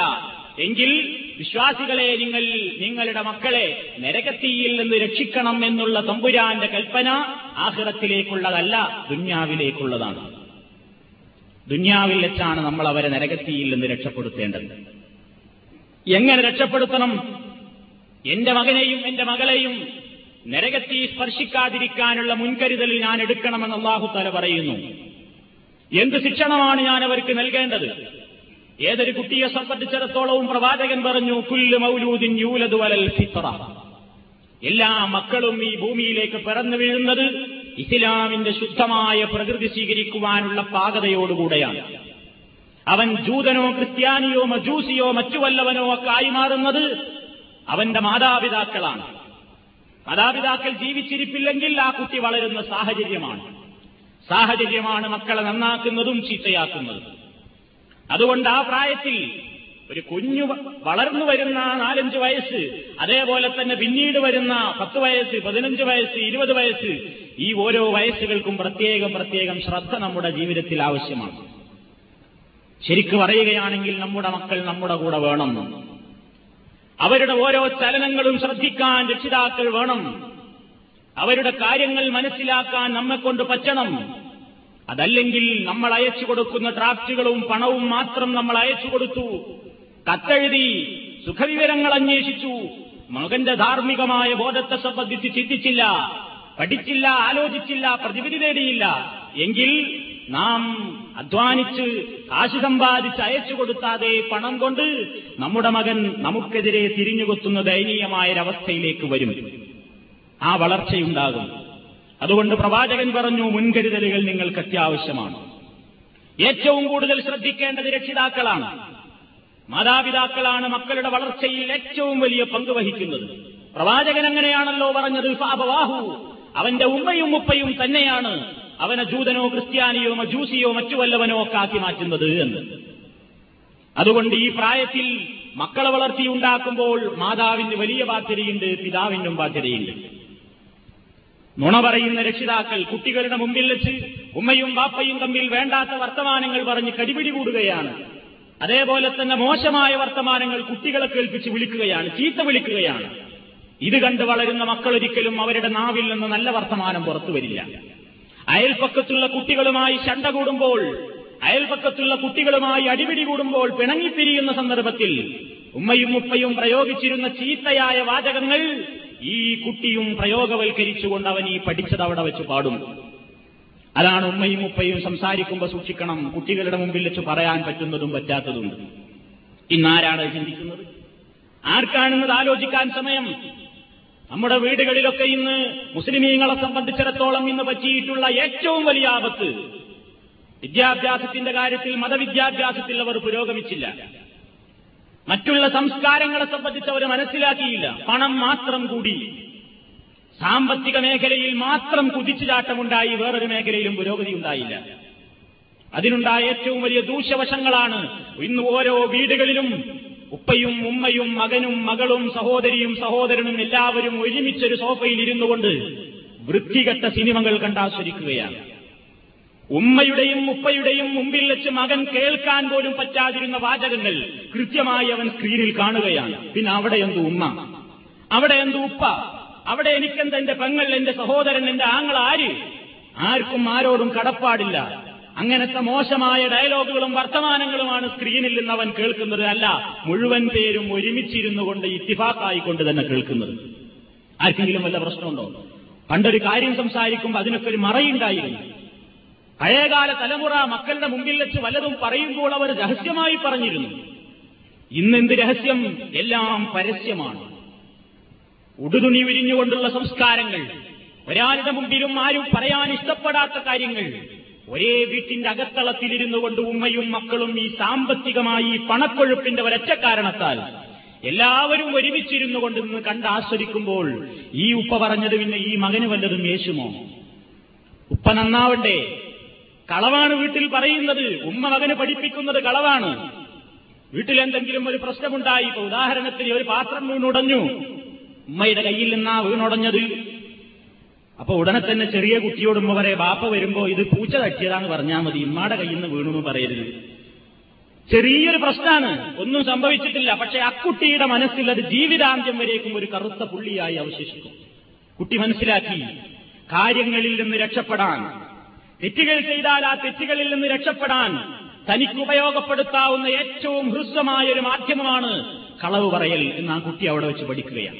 എങ്കിൽ വിശ്വാസികളെ നിങ്ങൾ നിങ്ങളുടെ മക്കളെ നരകത്തിയിൽ നിന്ന് രക്ഷിക്കണം എന്നുള്ള തമ്പുരാന്റെ കൽപ്പന ആഹ്റത്തിലേക്കുള്ളതല്ല ദുന്യാവിലേക്കുള്ളതാണ്. ദുന്യാവിൽ വെച്ചാണ് നമ്മൾ അവരെ നരകത്തിയിൽ നിന്ന് രക്ഷപ്പെടുത്തേണ്ടത്. എങ്ങനെ രക്ഷപ്പെടുത്തണം? എന്റെ മകനെയും എന്റെ മകളെയും നരകത്തി സ്പർശിക്കാതിരിക്കാനുള്ള മുൻകരുതൽ ഞാൻ എടുക്കണമെന്ന് അള്ളാഹു തല പറയുന്നു. എന്ത് ശിക്ഷണമാണ് ഞാൻ അവർക്ക് നൽകേണ്ടത്? ഏതൊരു കുട്ടിയെ സംബന്ധിച്ചിടത്തോളവും പ്രവാചകൻ പറഞ്ഞു കുല്ലു മൗലൂദിൻ വലൽ എല്ലാ മക്കളും ഈ ഭൂമിയിലേക്ക് പിറന്നു വീഴുന്നത് ഇസ്ലാമിന്റെ ശുദ്ധമായ പ്രകൃതി സ്വീകരിക്കുവാനുള്ള പാകതയോടുകൂടെയാണ്. അവൻ ജൂതനോ ക്രിസ്ത്യാനിയോ മജൂസിയോ മറ്റു വല്ലവനോ ഒക്കെ ആയി മാറുന്നത് അവന്റെ മാതാപിതാക്കളാണ്. മാതാപിതാക്കൾ ജീവിച്ചിരിപ്പില്ലെങ്കിൽ ആ കുട്ടി വളരുന്ന സാഹചര്യമാണ്. സാഹചര്യമാണ് മക്കളെ നന്നാക്കുന്നതും ചീത്തയാക്കുന്നതും. അതുകൊണ്ട് ആ പ്രായത്തിൽ ഒരു കുഞ്ഞു വളർന്നു വരുന്ന നാലഞ്ച് വയസ്സ് അതേപോലെ തന്നെ പിന്നീട് വരുന്ന പത്ത് വയസ്സ് പതിനഞ്ച് വയസ്സ് ഇരുപത് വയസ്സ് ഈ ഓരോ വയസ്സുകൾക്കും പ്രത്യേകം പ്രത്യേകം ശ്രദ്ധ നമ്മുടെ ജീവിതത്തിൽ ആവശ്യമാണ്. ശരിക്കു പറയുകയാണെങ്കിൽ നമ്മുടെ മക്കൾ നമ്മുടെ കൂടെ വേണം. അവരുടെ ഓരോ ചലനങ്ങളും ശ്രദ്ധിക്കാൻ രക്ഷിതാക്കൾ വേണം. അവരുടെ കാര്യങ്ങൾ മനസ്സിലാക്കാൻ നമ്മെക്കൊണ്ട് പറ്റണം. അതല്ലെങ്കിൽ നമ്മൾ അയച്ചു കൊടുക്കുന്ന ഡ്രാഫ്റ്റുകളും പണവും മാത്രം നമ്മൾ അയച്ചു കൊടുത്തു. കത്തെഴുതി സുഖവിവരങ്ങൾ അന്വേഷിച്ചു. മകന്റെ ധാർമ്മികമായ ബോധത്തെ സംബന്ധിച്ച് ചിന്തിച്ചില്ല പഠിച്ചില്ല ആലോചിച്ചില്ല പ്രതിവിധി നേടിയില്ല എങ്കിൽ നാം അധ്വാനിച്ച് കാശ് സമ്പാദിച്ച് അയച്ചു കൊടുത്താതെ പണം കൊണ്ട് നമ്മുടെ മകൻ നമുക്കെതിരെ തിരിഞ്ഞുകൊത്തുന്ന ദയനീയമായൊരവസ്ഥയിലേക്ക് വരും. ആ വളർച്ചയുണ്ടാകും. അതുകൊണ്ട് പ്രവാചകൻ പറഞ്ഞു മുൻകരുതലുകൾ നിങ്ങൾക്ക് അത്യാവശ്യമാണ്. ഏറ്റവും കൂടുതൽ ശ്രദ്ധിക്കേണ്ടത് രക്ഷിതാക്കളാണ്. മാതാപിതാക്കളാണ് മക്കളുടെ വളർച്ചയിൽ ഏറ്റവും വലിയ പങ്ക് വഹിക്കുന്നത്. പ്രവാചകൻ അങ്ങനെയാണല്ലോ പറഞ്ഞത് അവന്റെ ഉമ്മയും ഉപ്പയും തന്നെയാണ് അവനെ ജൂതനോ ക്രിസ്ത്യാനിയോ മജൂസിയോ മറ്റു വല്ലവനോ ഒക്കെ ആക്കി മാറ്റുന്നത് എന്ന്. അതുകൊണ്ട് ഈ പ്രായത്തിൽ മക്കളെ വളർത്തിയുണ്ടാക്കുമ്പോൾ മാതാവിന് വലിയ ബാധ്യതയുണ്ട് പിതാവിനും ബാധ്യതയുണ്ട്. നുണ പറയുന്ന രക്ഷിതാക്കൾ കുട്ടികളുടെ മുമ്പിൽ വെച്ച് ഉമ്മയും ബാപ്പയും തമ്മിൽ വേണ്ടാത്ത വർത്തമാനങ്ങൾ പറഞ്ഞ് കടിപിടി കൂടുകയാണ്. അതേപോലെ തന്നെ മോശമായ വർത്തമാനങ്ങൾ കുട്ടികളെ കേൾപ്പിച്ച് വിളിക്കുകയാണ് ചീത്ത വിളിക്കുകയാണ്. ഇത് കണ്ട് വളരുന്ന മക്കൾ ഒരിക്കലും അവരുടെ നാവിൽ നിന്ന് നല്ല വർത്തമാനം പുറത്തു വരില്ല. അയൽപ്പക്കത്തുള്ള കുട്ടികളുമായി ശണ്ട കൂടുമ്പോൾ അയൽപക്കത്തുള്ള കുട്ടികളുമായി അടിപിടി കൂടുമ്പോൾ പിണങ്ങിപ്പിരിയുന്ന സന്ദർഭത്തിൽ ഉമ്മയും ഉപ്പയും പ്രയോഗിച്ചിരുന്ന ചീത്തയായ വാചകങ്ങൾ ഈ കുട്ടിയും പ്രയോഗവൽക്കരിച്ചുകൊണ്ട് അവൻ ഈ പഠിച്ചത് അവിടെ വെച്ച് പാടും. അതാണ് ഉമ്മയും ഉപ്പയും സംസാരിക്കുമ്പോൾ സൂക്ഷിക്കണം. കുട്ടികളുടെ മുമ്പിൽ വെച്ച് പറയാൻ പറ്റുന്നതും പറ്റാത്തതും. ഇന്നാരാണ് ചിന്തിക്കുന്നത്? ആർക്കാണെന്നത് ആലോചിക്കാൻ സമയം? നമ്മുടെ വീടുകളിലൊക്കെ ഇന്ന് മുസ്ലിമീങ്ങളെ സംബന്ധിച്ചിടത്തോളം ഇന്ന് പറ്റിയിട്ടുള്ള ഏറ്റവും വലിയ ആപത്ത് വിദ്യാഭ്യാസത്തിന്റെ കാര്യത്തിൽ മതവിദ്യാഭ്യാസത്തിൽ അവർ പുരോഗമിച്ചില്ല. മറ്റുള്ള സംസ്കാരങ്ങളെ സംബന്ധിച്ച് അവർ മനസ്സിലാക്കിയില്ല. പണം മാത്രം കൂടി സാമ്പത്തിക മേഖലയിൽ മാത്രം കുതിച്ചുചാട്ടമുണ്ടായി വേറൊരു മേഖലയിലും പുരോഗതി ഉണ്ടായില്ല. അതിനുണ്ടായ ഏറ്റവും വലിയ ദൂഷ്യവശങ്ങളാണ് ഇന്ന് ഓരോ വീടുകളിലും ഉപ്പയും ഉമ്മയും മകനും മകളും സഹോദരിയും സഹോദരനും എല്ലാവരും ഒരുമിച്ചൊരു സോഫയിൽ ഇരുന്നു കൊണ്ട് വൃത്തികെട്ട സിനിമകൾ കണ്ടാസ്വദിക്കുകയാണ്. ഉമ്മയുടെയും ഉപ്പയുടെയും മുമ്പിൽ വെച്ച് മകൻ കേൾക്കാൻ പോലും പറ്റാതിരുന്ന വാചകങ്ങൾ കൃത്യമായി അവൻ സ്ക്രീനിൽ കാണുകയാണ്. പിന്നെ അവിടെ എന്തു ഉമ്മ? അവിടെ എന്തു ഉപ്പ? അവിടെ എനിക്കെന്ത് എന്റെ പെങ്ങൾ എന്റെ സഹോദരൻ എന്റെ ആങ്ങൾ ആര് ആർക്കും ആരോടും കടപ്പാടില്ല. അങ്ങനത്തെ മോശമായ ഡയലോഗുകളും വർത്തമാനങ്ങളുമാണ് സ്ക്രീനിൽ നിന്ന് അവൻ കേൾക്കുന്നത് അല്ല മുഴുവൻ പേരും ഒരുമിച്ചിരുന്നു കൊണ്ട് ഇത്തിഫാക്കായിക്കൊണ്ട് തന്നെ കേൾക്കുന്നത്. ആർക്കെങ്കിലും വല്ല പ്രശ്നമുണ്ടോ? പണ്ടൊരു കാര്യം സംസാരിക്കുമ്പോൾ അതിനൊക്കെ ഒരു മറയുണ്ടായിരുന്നു പഴയകാല തലമുറ മക്കളുടെ മുമ്പിൽ വെച്ച് വല്ലതും പറയുമ്പോൾ അവർ രഹസ്യമായി പറഞ്ഞിരുന്നു. ഇന്നെന്ത് രഹസ്യം? എല്ലാം പരസ്യമാണ്. ഉടുതുണി വിരിഞ്ഞുകൊണ്ടുള്ള സംസ്കാരങ്ങൾ ഒരാളുടെ മുമ്പിലും ആരും പറയാൻ ഇഷ്ടപ്പെടാത്ത കാര്യങ്ങൾ ഒരേ വീട്ടിന്റെ അകത്തളത്തിലിരുന്നു കൊണ്ട് ഉമ്മയും മക്കളും ഈ സാമ്പത്തികമായി പണക്കൊഴുപ്പിന്റെ ഒരൊറ്റ കാരണത്താൽ എല്ലാവരും ഒരുമിച്ചിരുന്നു കൊണ്ട് നിന്ന് കണ്ട് ആസ്വദിക്കുമ്പോൾ ഈ ഉപ്പ പറഞ്ഞത് പിന്നെ ഈ മകന് വല്ലതും യേശുമോ? ഉപ്പ നന്നാവണ്ടേ? കളവാണ് വീട്ടിൽ പറയുന്നത്. ഉമ്മ മകന് പഠിപ്പിക്കുന്നത് കളവാണ്. വീട്ടിൽ എന്തെങ്കിലും ഒരു പ്രശ്നമുണ്ടായി ഇപ്പൊ ഉദാഹരണത്തിന് ഒരു പാത്രം വീണുടഞ്ഞു. ഉമ്മയുടെ കയ്യിൽ നിന്നാ വീണുടഞ്ഞത്. അപ്പൊ ഉടനെ തന്നെ ചെറിയ കുട്ടിയോട് ഉമ്മ പറയെ ബാപ്പ വരുമ്പോ ഇത് പൂച്ച തട്ടിയതാന്ന് പറഞ്ഞാൽ മതി ഉമ്മാടെ കയ്യിൽ നിന്ന് വീണു പറയരുത്. ചെറിയൊരു പ്രശ്നമാണ് ഒന്നും സംഭവിച്ചിട്ടില്ല പക്ഷെ അക്കുട്ടിയുടെ മനസ്സിൽ അത് ജീവിതാന്ത്യം വരേക്കും ഒരു കറുത്ത പുള്ളിയായി അവശേഷിക്കും. കുട്ടി മനസ്സിലാക്കി കാര്യങ്ങളിൽ നിന്ന് രക്ഷപ്പെടാൻ തെറ്റുകൾ ചെയ്താൽ ആ തെറ്റുകളിൽ നിന്ന് രക്ഷപ്പെടാൻ തനിക്ക് ഉപയോഗപ്പെടുത്താവുന്ന ഏറ്റവും ഹൃസ്വമായ ഒരു മാധ്യമമാണ് കളവ് പറയൽ എന്ന് ആ കുട്ടി അവിടെ വെച്ച് പഠിക്കുകയാണ്.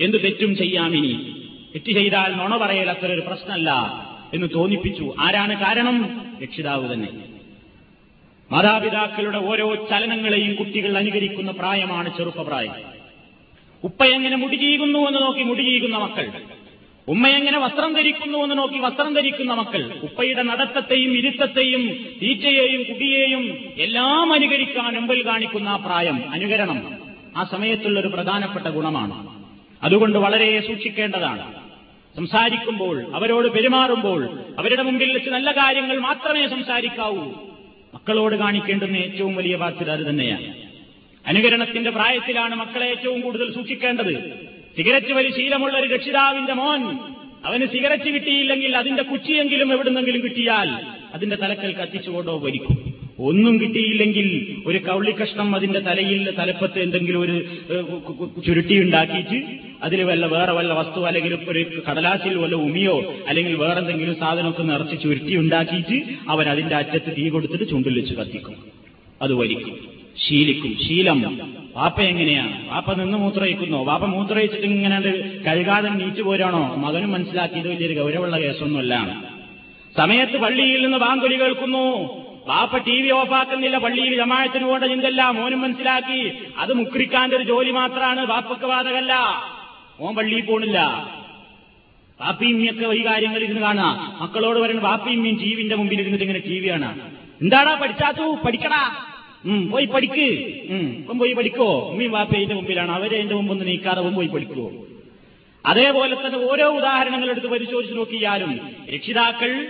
എന്ത് തെറ്റും ചെയ്യാം ഇനി? തെറ്റ് ചെയ്താൽ നുണ പറയൽ അത്ര ഒരു പ്രശ്നമല്ല എന്ന് തോന്നിപ്പിച്ചു. ആരാണ് കാരണം? രക്ഷിതാവ് തന്നെ. മാതാപിതാക്കളുടെ ഓരോ ചലനങ്ങളെയും കുട്ടികൾ അനുകരിക്കുന്ന പ്രായമാണ് ചെറുപ്പപ്രായം. ഉപ്പ എങ്ങനെ മുടി ചീകുന്നു എന്ന് നോക്കി മുടി ചീകുന്ന മക്കൾ. ഉമ്മ എങ്ങനെ വസ്ത്രം ധരിക്കുന്നു എന്ന് നോക്കി വസ്ത്രം ധരിക്കുന്ന മക്കൾ. ഉപ്പയുടെ നടത്തത്തെയും ഇരുത്തത്തെയും തീറ്റയെയും കുടിയേയും എല്ലാം അനുകരിക്കാൻ മുമ്പിൽ കാണിക്കുന്ന ആ പ്രായം അനുകരണം ആ സമയത്തുള്ള ഒരു പ്രധാനപ്പെട്ട ഗുണമാണ്. അതുകൊണ്ട് വളരെ സൂക്ഷിക്കേണ്ടതാണ്. സംസാരിക്കുമ്പോൾ അവരോട് പെരുമാറുമ്പോൾ അവരുടെ മുമ്പിൽ വെച്ച് നല്ല കാര്യങ്ങൾ മാത്രമേ സംസാരിക്കാവൂ. മക്കളോട് കാണിക്കേണ്ടുന്ന ഏറ്റവും വലിയ ബാധ്യത അത് തന്നെയാണ്. അനുകരണത്തിന്റെ പ്രായത്തിലാണ് മക്കളെ ഏറ്റവും കൂടുതൽ സൂക്ഷിക്കേണ്ടത്. സിഗരറ്റ് വലി ശീലമുള്ള ഒരു രക്ഷിതാവിന്റെ മോൻ അവന് സിഗരറ്റ് കിട്ടിയില്ലെങ്കിൽ അതിന്റെ കുച്ചിയെങ്കിലും എവിടുന്നെങ്കിലും കിട്ടിയാൽ അതിന്റെ തലക്കൽ കത്തിച്ചുകൊണ്ടോ വലിക്കും. ഒന്നും കിട്ടിയില്ലെങ്കിൽ ഒരു കൗളിക്കഷ്ണം അതിന്റെ തലയിൽ തലപ്പത്ത് എന്തെങ്കിലും ഒരു ചുരുട്ടി ഉണ്ടാക്കിയിട്ട് അതിൽ വല്ല വേറെ വല്ല വസ്തു അല്ലെങ്കിൽ ഒരു കടലാസിൽ വല്ല ഉമിയോ അല്ലെങ്കിൽ വേറെന്തെങ്കിലും സാധനമൊക്കെ നിറച്ച് ചുരുട്ടി ഉണ്ടാക്കിയിട്ട് അവൻ അതിന്റെ അറ്റത്ത് തീ കൊടുത്തിട്ട് ചുണ്ടിൽ വെച്ച് കത്തിക്കും. അത് വലിക്കും. ശീലിക്കും. ശീലം. വാപ്പ എങ്ങനെയാണ്? വാപ്പ നിന്ന് മൂത്രയിക്കുന്നോ വാപ്പ മൂത്രയിച്ചിട്ട് ഇങ്ങനെ കഴുകാതെ നീച്ചു പോരാണോ? മകനും മനസ്സിലാക്കിയത് വലിയൊരു ഗൗരവമുള്ള കേസൊന്നുമല്ല. സമയത്ത് പള്ളിയിൽ നിന്ന് ബാങ്കുലി കേൾക്കുന്നു. വാപ്പ ടി വി ഓഫാക്കുന്നില്ല പള്ളിയിൽ ജമായത്തിന് പോകേണ്ട ചിന്തല്ല മോനും മനസ്സിലാക്കി. അത് മുക്രിക്കാന്റെ ഒരു ജോലി മാത്രമാണ് വാപ്പക്ക് ബാധകല്ല മോൻ പള്ളിയിൽ പോണില്ല. വാപ്പിയമ്മയൊക്കെ ഈ കാര്യങ്ങൾ ഇരുന്ന് കാണാ മക്കളോട് പറയുന്നത് വാപ്പിയമ്മയും ടിവിന്റെ മുമ്പിൽ ഇരുന്നിട്ട് ഇങ്ങനെ ടി വി ആണ് എന്താടാ പഠിച്ചാത്തു? പഠിക്കടാ ഉം. പോയി പഠിക്ക്. ഉം. ഇപ്പം പോയി പഠിക്കോ? ഉമ്മയും വാപ്പയുടെ മുമ്പിലാണ്. അവരെ എന്റെ മുമ്പൊന്ന് നീക്കാതെ പോയി പഠിക്കുവോ? അതേപോലെ തന്നെ ഓരോ ഉദാഹരണങ്ങൾ എടുത്ത് പരിശോധിച്ച് നോക്കിയാലും രക്ഷിതാക്കൾ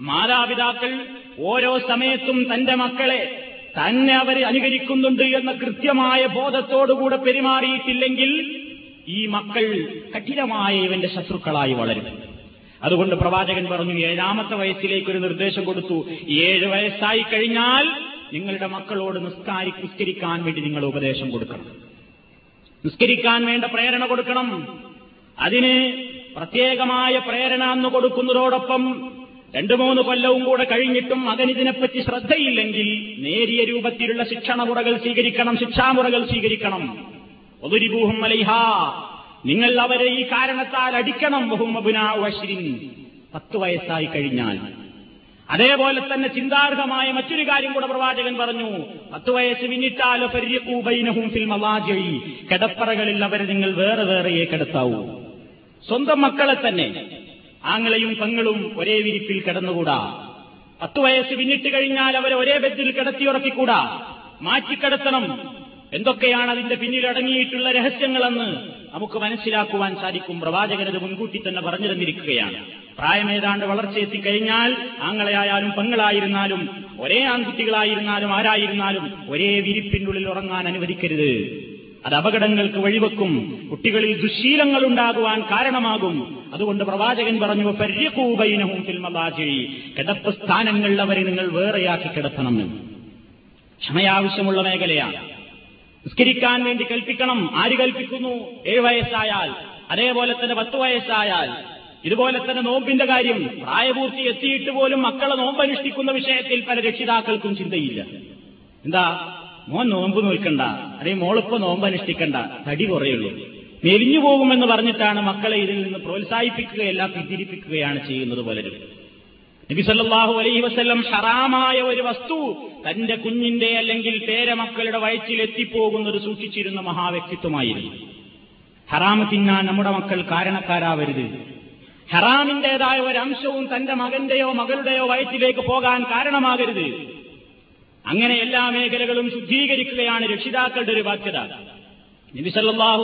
മാതാപിതാക്കൾ ഓരോ സമയത്തും തന്റെ മക്കളെ തന്നെ അവർ അനുകരിക്കുന്നുണ്ട് എന്ന കൃത്യമായ ബോധത്തോടുകൂടെ പെരുമാറിയിട്ടില്ലെങ്കിൽ ഈ മക്കൾ കഠിനമായ ഇവന്റെ ശത്രുക്കളായി വളരും അതുകൊണ്ട് പ്രവാചകൻ പറഞ്ഞു ഏഴാമത്തെ വയസ്സിലേക്ക് ഒരു നിർദ്ദേശം കൊടുത്തു. ഏഴ് വയസ്സായി കഴിഞ്ഞാൽ നിങ്ങളുടെ മക്കളോട് നിസ്കാരി നിസ്കരിക്കാൻ വേണ്ടി നിങ്ങൾ ഉപദേശം കൊടുക്കണം. നിസ്കരിക്കാൻ വേണ്ട പ്രേരണ കൊടുക്കണം. അതിന് പ്രത്യേകമായ പ്രേരണ എന്ന് കൊടുക്കുന്നതോടൊപ്പം രണ്ടു മൂന്ന് കൊല്ലവും കൂടെ കഴിഞ്ഞിട്ടും മകനിതിനെപ്പറ്റി ശ്രദ്ധയില്ലെങ്കിൽ നേരിയ രൂപത്തിലുള്ള ശിക്ഷണമുറകൾ സ്വീകരിക്കണം ശിക്ഷാമുറകൾ സ്വീകരിക്കണം. ഒതുരിബൂഹം അലൈഹ. നിങ്ങൾ അവരെ ഈ കാരണത്താൽ അടിക്കണം ബഹുമബുനാശ്രിൻ പത്ത് വയസ്സായി കഴിഞ്ഞാൽ. അതേപോലെ തന്നെ ചിന്താർഹമായ മറ്റൊരു കാര്യം കൂടെ പ്രവാചകൻ പറഞ്ഞു. പത്ത് വയസ്സ് പിന്നിട്ടാലോ പരിയക്കൂബൈനഹും ഫിൽ മലാജയി കിടപ്പറകളിൽ അവരെ നിങ്ങൾ വേറെ വേറെയേ കിടത്താവൂ. സ്വന്തം മക്കളെ തന്നെ ആങ്ങളെയും പെങ്ങളും ഒരേ വിരിപ്പിൽ കിടന്നുകൂടാ. പത്തു വയസ്സ് പിന്നിട്ട് കഴിഞ്ഞാൽ അവരെ ഒരേ ബെഡിൽ കിടത്തിയുറക്കിക്കൂടാ. മാറ്റിക്കിടത്തണം. എന്തൊക്കെയാണ് അതിന്റെ പിന്നിൽ അടങ്ങിയിട്ടുള്ള രഹസ്യങ്ങളെന്ന് നമുക്ക് മനസ്സിലാക്കുവാൻ സാധിക്കും. പ്രവാചകനത് മുൻകൂട്ടി തന്നെ പറഞ്ഞു തന്നിരിക്കുകയാണ്. പ്രായമേതാണ്ട് വളർച്ചയെത്തിക്കഴിഞ്ഞാൽ ആങ്ങളെയായാലും പെങ്ങളായിരുന്നാലും ഒരേ ആൺകുട്ടികളായിരുന്നാലും ആരായിരുന്നാലും ഒരേ വിരിപ്പിനുള്ളിൽ ഉറങ്ങാൻ അനുവദിക്കരുത്. അത് അപകടങ്ങൾക്ക് വഴിവെക്കും. കുട്ടികളിൽ ദുശീലങ്ങൾ ഉണ്ടാകുവാൻ കാരണമാകും. അതുകൊണ്ട് പ്രവാചകൻ പറഞ്ഞു പര്യകൂബൈനവും ഫിൽമലാജി കിടപ്പ് സ്ഥാനങ്ങൾ അവരെ നിങ്ങൾ വേറെയാക്കി കിടത്തണം. ക്ഷമയാവശ്യമുള്ള മേഖലയാണ്. നിസ്കരിക്കാൻ വേണ്ടി കൽപ്പിക്കണം. ആര് കൽപ്പിക്കുന്നു? ഏഴ് വയസ്സായാൽ അതേപോലെ തന്നെ പത്ത് വയസ്സായാൽ. ഇതുപോലെ തന്നെ നോമ്പിന്റെ കാര്യം. പ്രായപൂർത്തി എത്തിയിട്ട് പോലും മക്കളെ നോമ്പ് അനുഷ്ഠിക്കുന്ന വിഷയത്തിൽ പല രക്ഷിതാക്കൾക്കും ചിന്തയില്ല. എന്താ? മോൻ നോമ്പ് നോൽക്കണ്ട അല്ലെങ്കിൽ മോളിപ്പോ നോമ്പ് അനുഷ്ഠിക്കണ്ട തടി കുറയുള്ളൂ. മെലിഞ്ഞു പോകുമെന്ന് പറഞ്ഞിട്ടാണ് മക്കളെ ഇതിൽ നിന്ന് പ്രോത്സാഹിപ്പിക്കുകയല്ല പിന്തിരിപ്പിക്കുകയാണ് ചെയ്യുന്നത് പലരും. നബി സല്ലാഹു അലൈഹി വസ്ല്ലം ഹറാമായ ഒരു വസ്തു തന്റെ കുഞ്ഞിന്റെ അല്ലെങ്കിൽ പേരമക്കളുടെ വയറ്റിൽ എത്തിപ്പോകുന്നത് സൂക്ഷിച്ചിരുന്ന മഹാവ്യക്തിത്വമായിരുന്നു. ഹറാമ തിന്നാൻ നമ്മുടെ മക്കൾ കാരണക്കാരാവരുത്. ഹറാമിന്റേതായ ഒരംശവും തന്റെ മകന്റെയോ മകളുടെയോ വയറ്റിലേക്ക് പോകാൻ കാരണമാകരുത്. അങ്ങനെ എല്ലാ മേഖലകളും ശുദ്ധീകരിക്കുകയാണ് രക്ഷിതാക്കളുടെ ഒരു ബാധ്യത. നബി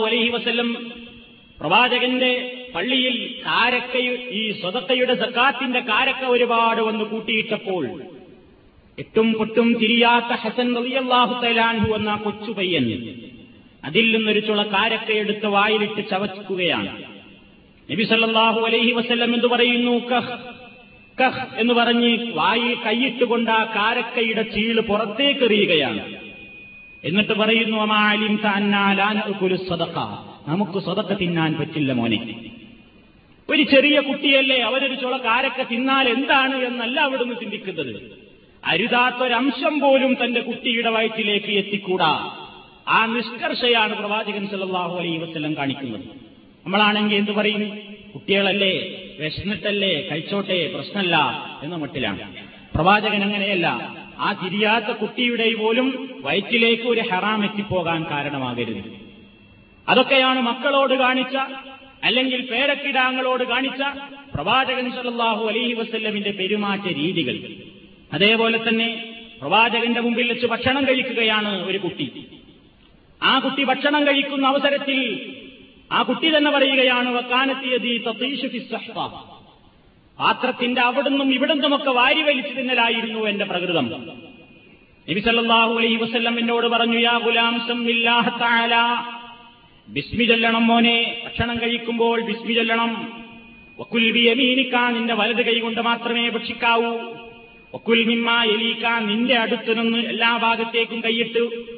അലഹി വസ്ല്ലം പ്രവാചകന്റെ പള്ളിയിൽ കാരക്ക ഈ സ്വതക്കയുടെ സക്കാത്തിന്റെ കാരക്ക ഒരുപാട് വന്ന് കൂട്ടിയിട്ടപ്പോൾ എട്ടും പൊട്ടും തിരിയാത്ത ഹസൻ റളിയല്ലാഹു തലാൻഹു എന്ന കൊച്ചു പയ്യൻ അതിൽ നിന്നൊരു ചുള കാരക്കയെടുത്ത് വായിലിട്ട് ചവച്ചുകയാണ് നബി സല്ലല്ലാഹു അലൈഹി വസല്ലം എന്ന് പറയുന്നു? കഹ് എന്ന് പറഞ്ഞ് വായിൽ കൈയിട്ടുകൊണ്ട് ആ കാരക്കയുടെ ചീൾ പുറത്തേക്കെറിയുകയാണ് എന്നിട്ട് പറയുന്നു അമാലിം താന്നാലാനു സദക്ക നമുക്ക് സ്വതക്ക തിന്നാൻ പറ്റില്ല മോനെ. ഒരു ചെറിയ കുട്ടിയല്ലേ അവരൊരു ചുള കാരക്ക തിന്നാൽ എന്താണ് എന്നല്ല അവിടുന്ന് ചിന്തിക്കുന്നത്. അരുതാത്തൊരംശം പോലും തന്റെ കുട്ടിയുടെ വയറ്റിലേക്ക് എത്തിക്കൂടാ. ആ നിഷ്കർഷയാണ് പ്രവാചകൻ സല്ലാഹു അലൈഹി വസല്ലം കാണിക്കുന്നത്. നമ്മളാണെങ്കിൽ എന്ത് പറയും? കുട്ടികളല്ലേ വിശന്നിട്ടല്ലേ കഴിച്ചോട്ടെ? പ്രശ്നമല്ല എന്ന മട്ടിലാണ്. പ്രവാചകൻ അങ്ങനെയല്ല. ആ തിരിയാത്ത കുട്ടിയുടെ പോലും വയറ്റിലേക്ക് ഒരു ഹറാം എത്തിപ്പോകാൻ കാരണമാകരുത്. അതൊക്കെയാണ് മക്കളോട് കാണിച്ച അല്ലെങ്കിൽ പേരക്കിടാങ്ങളോട് കാണിച്ച പ്രവാചകൻ സല്ലല്ലാഹു അലൈഹി വസ്ല്ലമിന്റെ പെരുമാറ്റ രീതികൾ. അതേപോലെ തന്നെ പ്രവാചകന്റെ മുമ്പിൽ വെച്ച് ഭക്ഷണം കഴിക്കുകയാണ് ഒരു കുട്ടി. ആ കുട്ടി ഭക്ഷണം കഴിക്കുന്ന അവസരത്തിൽ ആ കുട്ടി തന്നെ പറയുകയാണ് പാത്രത്തിന്റെ അവിടുന്നും ഇവിടുന്നുമൊക്കെ വാരി വലിച്ചു തിന്നലായിരുന്നു എന്റെ പ്രകൃതം. നബി സല്ലല്ലാഹു അലൈഹി വസല്ലം എന്നോട് പറഞ്ഞു യാ ഗുലാം ബിസ്മി ചൊല്ലണം മോനെ ഭക്ഷണം കഴിക്കുമ്പോൾ ബിസ്മി ചൊല്ലണം. വക്കുൽ ബിയമീനിക്ക നിന്റെ വലത് കൈകൊണ്ട് മാത്രമേ ഭക്ഷിക്കാവൂ. വക്കുൽ മിമ്മ എലീക്ക നിന്റെ അടുത്തു നിന്ന് എല്ലാ ഭാഗത്തേക്കും കൈയിട്ട്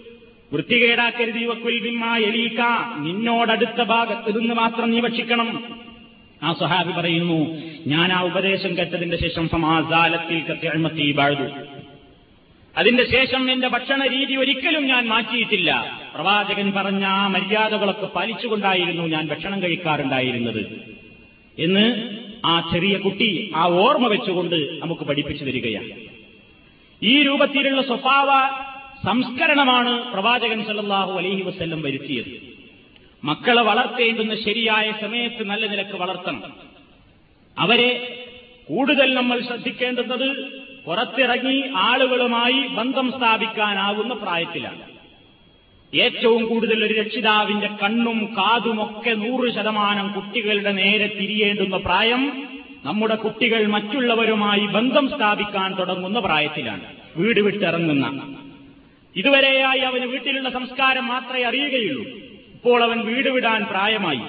വൃത്തികേടാക്കരുതി വക്കുൽ മിമ്മ എലീക്ക. നിന്നോടടുത്ത ഭാഗത്ത് നിന്ന് മാത്രം നീ ഭക്ഷിക്കണം. ആ സഹാബി പറയുന്നു ഞാൻ ആ ഉപദേശം കേട്ടതിന്റെ ശേഷം സമാസാലത്തിൽ കത്തിഴമത്തി വാഴു അതിന്റെ ശേഷം എന്റെ ഭക്ഷണ രീതി ഒരിക്കലും ഞാൻ മാറ്റിയിട്ടില്ല. പ്രവാചകൻ പറഞ്ഞ ആ മര്യാദകളൊക്കെ പാലിച്ചുകൊണ്ടായിരുന്നു ഞാൻ ഭക്ഷണം കഴിക്കാറുണ്ടായിരുന്നത്. എന്ന് ആ ചെറിയ കുട്ടി ആ ഓർമ്മ വെച്ചുകൊണ്ട് നമുക്ക് പഠിപ്പിച്ചു തരികയാണ്. ഈ രൂപത്തിലുള്ള സ്വഭാവ സംസ്കരണമാണ് പ്രവാചകൻ സല്ലാഹു അലഹി വസ്ല്ലം വരുത്തിയത്. മക്കളെ വളർത്തേണ്ടുന്ന ശരിയായ സമയത്ത് നല്ല നിലയ്ക്ക് വളർത്തണം. അവരെ കൂടുതൽ നമ്മൾ ശ്രദ്ധിക്കേണ്ടുന്നത് പുറത്തിറങ്ങി ആളുകളുമായി ബന്ധം സ്ഥാപിക്കാനാവുന്ന പ്രായത്തിലാണ്. ഏറ്റവും കൂടുതൽ ഒരു രക്ഷിതാവിന്റെ കണ്ണും കാതുമൊക്കെ നൂറ് ശതമാനം കുട്ടികളുടെ നേരെ തിരിയേണ്ടുന്ന പ്രായം നമ്മുടെ കുട്ടികൾ മറ്റുള്ളവരുമായി ബന്ധം സ്ഥാപിക്കാൻ തുടങ്ങുന്ന പ്രായത്തിലാണ്. വീട് വിട്ടിറങ്ങുന്ന ഇതുവരെയായി അവന് വീട്ടിലുള്ള സംസ്കാരം മാത്രമേ അറിയുകയുള്ളൂ. ഇപ്പോൾ അവൻ വീട് വിടാൻ പ്രായമായി.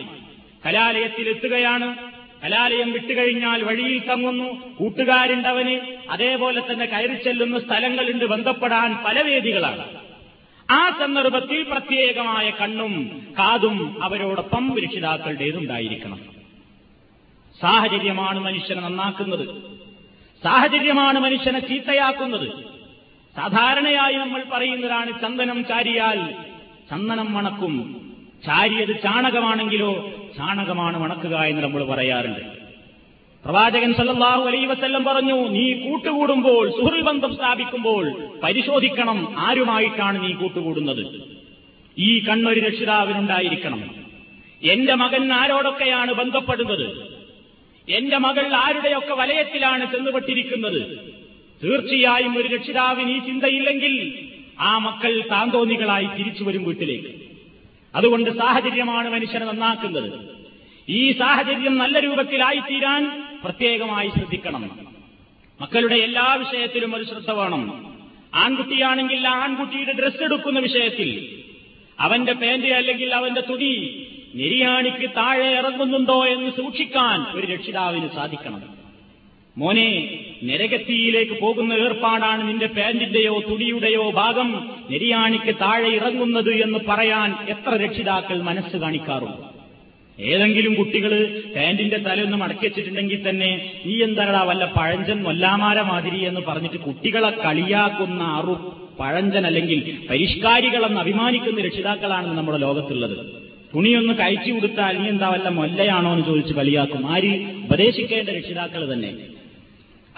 കലാലയത്തിൽ എത്തുകയാണ് കലാലയം വിട്ടുകഴിഞ്ഞാൽ വഴിയിൽ തങ്ങുന്നു. കൂട്ടുകാരുണ്ടവന് അതേപോലെ തന്നെ കയറി ചെല്ലുന്ന സ്ഥലങ്ങളുണ്ട് ബന്ധപ്പെടാൻ പല വേദികളാണ്. ആ സന്ദർഭത്തിൽ പ്രത്യേകമായ കണ്ണും കാതും അവരോടൊപ്പം രക്ഷിതാക്കളുടേതുണ്ടായിരിക്കണം. സാഹചര്യമാണ് മനുഷ്യനെ നന്നാക്കുന്നത്. സാഹചര്യമാണ് മനുഷ്യനെ ചീത്തയാക്കുന്നത്. സാധാരണയായി നമ്മൾ പറയുന്നതാണ് ചന്ദനം ചാരിയാൽ ചന്ദനം മണക്കും. ചാരിയത് ചാണകമാണെങ്കിലോ ചാണകമാണ് മണക്കുക എന്ന് നമ്മൾ പറയാറുണ്ട്. പ്രവാചകൻ സല്ലാഹു അലൈ വസ്ല്ലം പറഞ്ഞു നീ കൂട്ടുകൂടുമ്പോൾ സുഹൃൽ ബന്ധം സ്ഥാപിക്കുമ്പോൾ പരിശോധിക്കണം ആരുമായിട്ടാണ് നീ കൂട്ടുകൂടുന്നത്. ഈ കണ്ണൊരു രക്ഷിതാവിനുണ്ടായിരിക്കണം. എന്റെ മകൻ ആരോടൊക്കെയാണ് ബന്ധപ്പെടുന്നത്? എന്റെ മകൾ ആരുടെയൊക്കെ വലയത്തിലാണ് ചെന്നുപെട്ടിരിക്കുന്നത്? തീർച്ചയായും ഒരു രക്ഷിതാവിന് ഈ ചിന്തയില്ലെങ്കിൽ ആ മക്കൾ താന്തോന്നികളായി തിരിച്ചു വരും വീട്ടിലേക്ക്. അതുകൊണ്ട് സാഹചര്യമാണ് മനുഷ്യനെ നന്നാക്കുന്നത്. ഈ സാഹചര്യം നല്ല രൂപത്തിലായിത്തീരാൻ പ്രത്യേകമായി ശ്രദ്ധിക്കണം. മക്കളുടെ എല്ലാ വിഷയത്തിലും ഒരു ശ്രദ്ധ വേണം. ആൺകുട്ടിയാണെങ്കിൽ ആൺകുട്ടിയുടെ ഡ്രസ്സ് എടുക്കുന്ന വിഷയത്തിൽ അവന്റെ പാന്റ് അല്ലെങ്കിൽ അവന്റെ തുടി നെരിയാണിക്ക് താഴെ ഇറങ്ങുന്നുണ്ടോ എന്ന് സൂക്ഷിക്കാൻ ഒരു രക്ഷിതാവിന് സാധിക്കണം. മോനെ നരകത്തിയിലേക്ക് പോകുന്ന ഏർപ്പാടാണ് നിന്റെ പാന്റിന്റെയോ തുടിയുടെയോ ഭാഗം. നെരിയാണിക്ക് താഴെ ഇറങ്ങുന്നത് എന്ന് പറയാൻ എത്ര രക്ഷിതാക്കൾ മനസ്സ് കാണിക്കാറുണ്ട്? ഏതെങ്കിലും കുട്ടികൾ പാന്റിന്റെ തലയൊന്നും മടക്കി വെച്ചിട്ടുണ്ടെങ്കിൽ തന്നെ നീ എന്താടാ വല്ല പഴഞ്ചൻ മൊല്ലാമാര മാതിരി എന്ന് പറഞ്ഞിട്ട് കുട്ടികളെ കളിയാക്കുന്ന അറു പഴഞ്ചൻ അല്ലെങ്കിൽ പരിഷ്കാരികളെന്ന് അഭിമാനിക്കുന്ന രക്ഷിതാക്കളാണ് നമ്മുടെ ലോകത്തുള്ളത്. തുണിയൊന്ന് കഴിച്ചു കൊടുത്താൽ നീ എന്താ വല്ല മൊല്ലയാണോ എന്ന് ചോദിച്ച് കളിയാക്കും. ആര്? ഉപദേശിക്കേണ്ട രക്ഷിതാക്കൾ തന്നെ.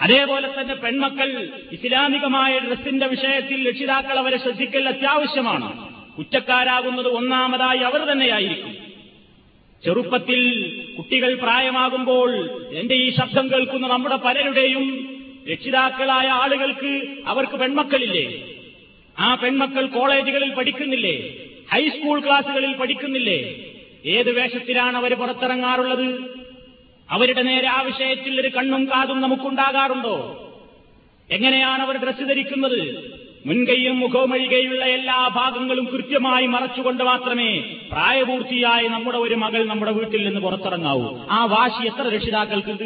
അതേപോലെ തന്നെ പെൺമക്കൾ ഇസ്ലാമികമായ ഡ്രസ്സിന്റെ വിഷയത്തിൽ രക്ഷിതാക്കൾ അവരെ ശ്രദ്ധിക്കൽ അത്യാവശ്യമാണ്. കുറ്റക്കാരാകുന്നത് ഒന്നാമതായി അവർ തന്നെയായിരിക്കും. ചെറുപ്പത്തിൽ കുട്ടികൾ പ്രായമാകുമ്പോൾ എന്റെ ഈ ശബ്ദം കേൾക്കുന്ന നമ്മുടെ പലരുടെയും രക്ഷിതാക്കളായ ആളുകൾക്ക് അവർക്ക് പെൺമക്കളില്ലേ? ആ പെൺമക്കൾ കോളേജുകളിൽ പഠിക്കുന്നില്ലേ? ഹൈസ്കൂൾ ക്ലാസുകളിൽ പഠിക്കുന്നില്ലേ? ഏത് വേഷത്തിലാണ് അവർ പുറത്തിറങ്ങാറുള്ളത്? അവരുടെ നേരെ ആ വിഷയത്തിൽ ഒരു കണ്ണും കാതും നമുക്കുണ്ടാകാറുണ്ടോ? എങ്ങനെയാണ് അവർ ഡ്രസ്സ് ധരിക്കുന്നത്? മുൻകൈയും മുഖമൊഴികെയുള്ള എല്ലാ ഭാഗങ്ങളും കൃത്യമായി മറച്ചുകൊണ്ട് മാത്രമേ പ്രായപൂർത്തിയായ നമ്മുടെ ഒരു മകൾ നമ്മുടെ വീട്ടിൽ നിന്ന് പുറത്തിറങ്ങാവൂ. ആ വാശി എത്ര രക്ഷിതാക്കൾക്കുണ്ട്?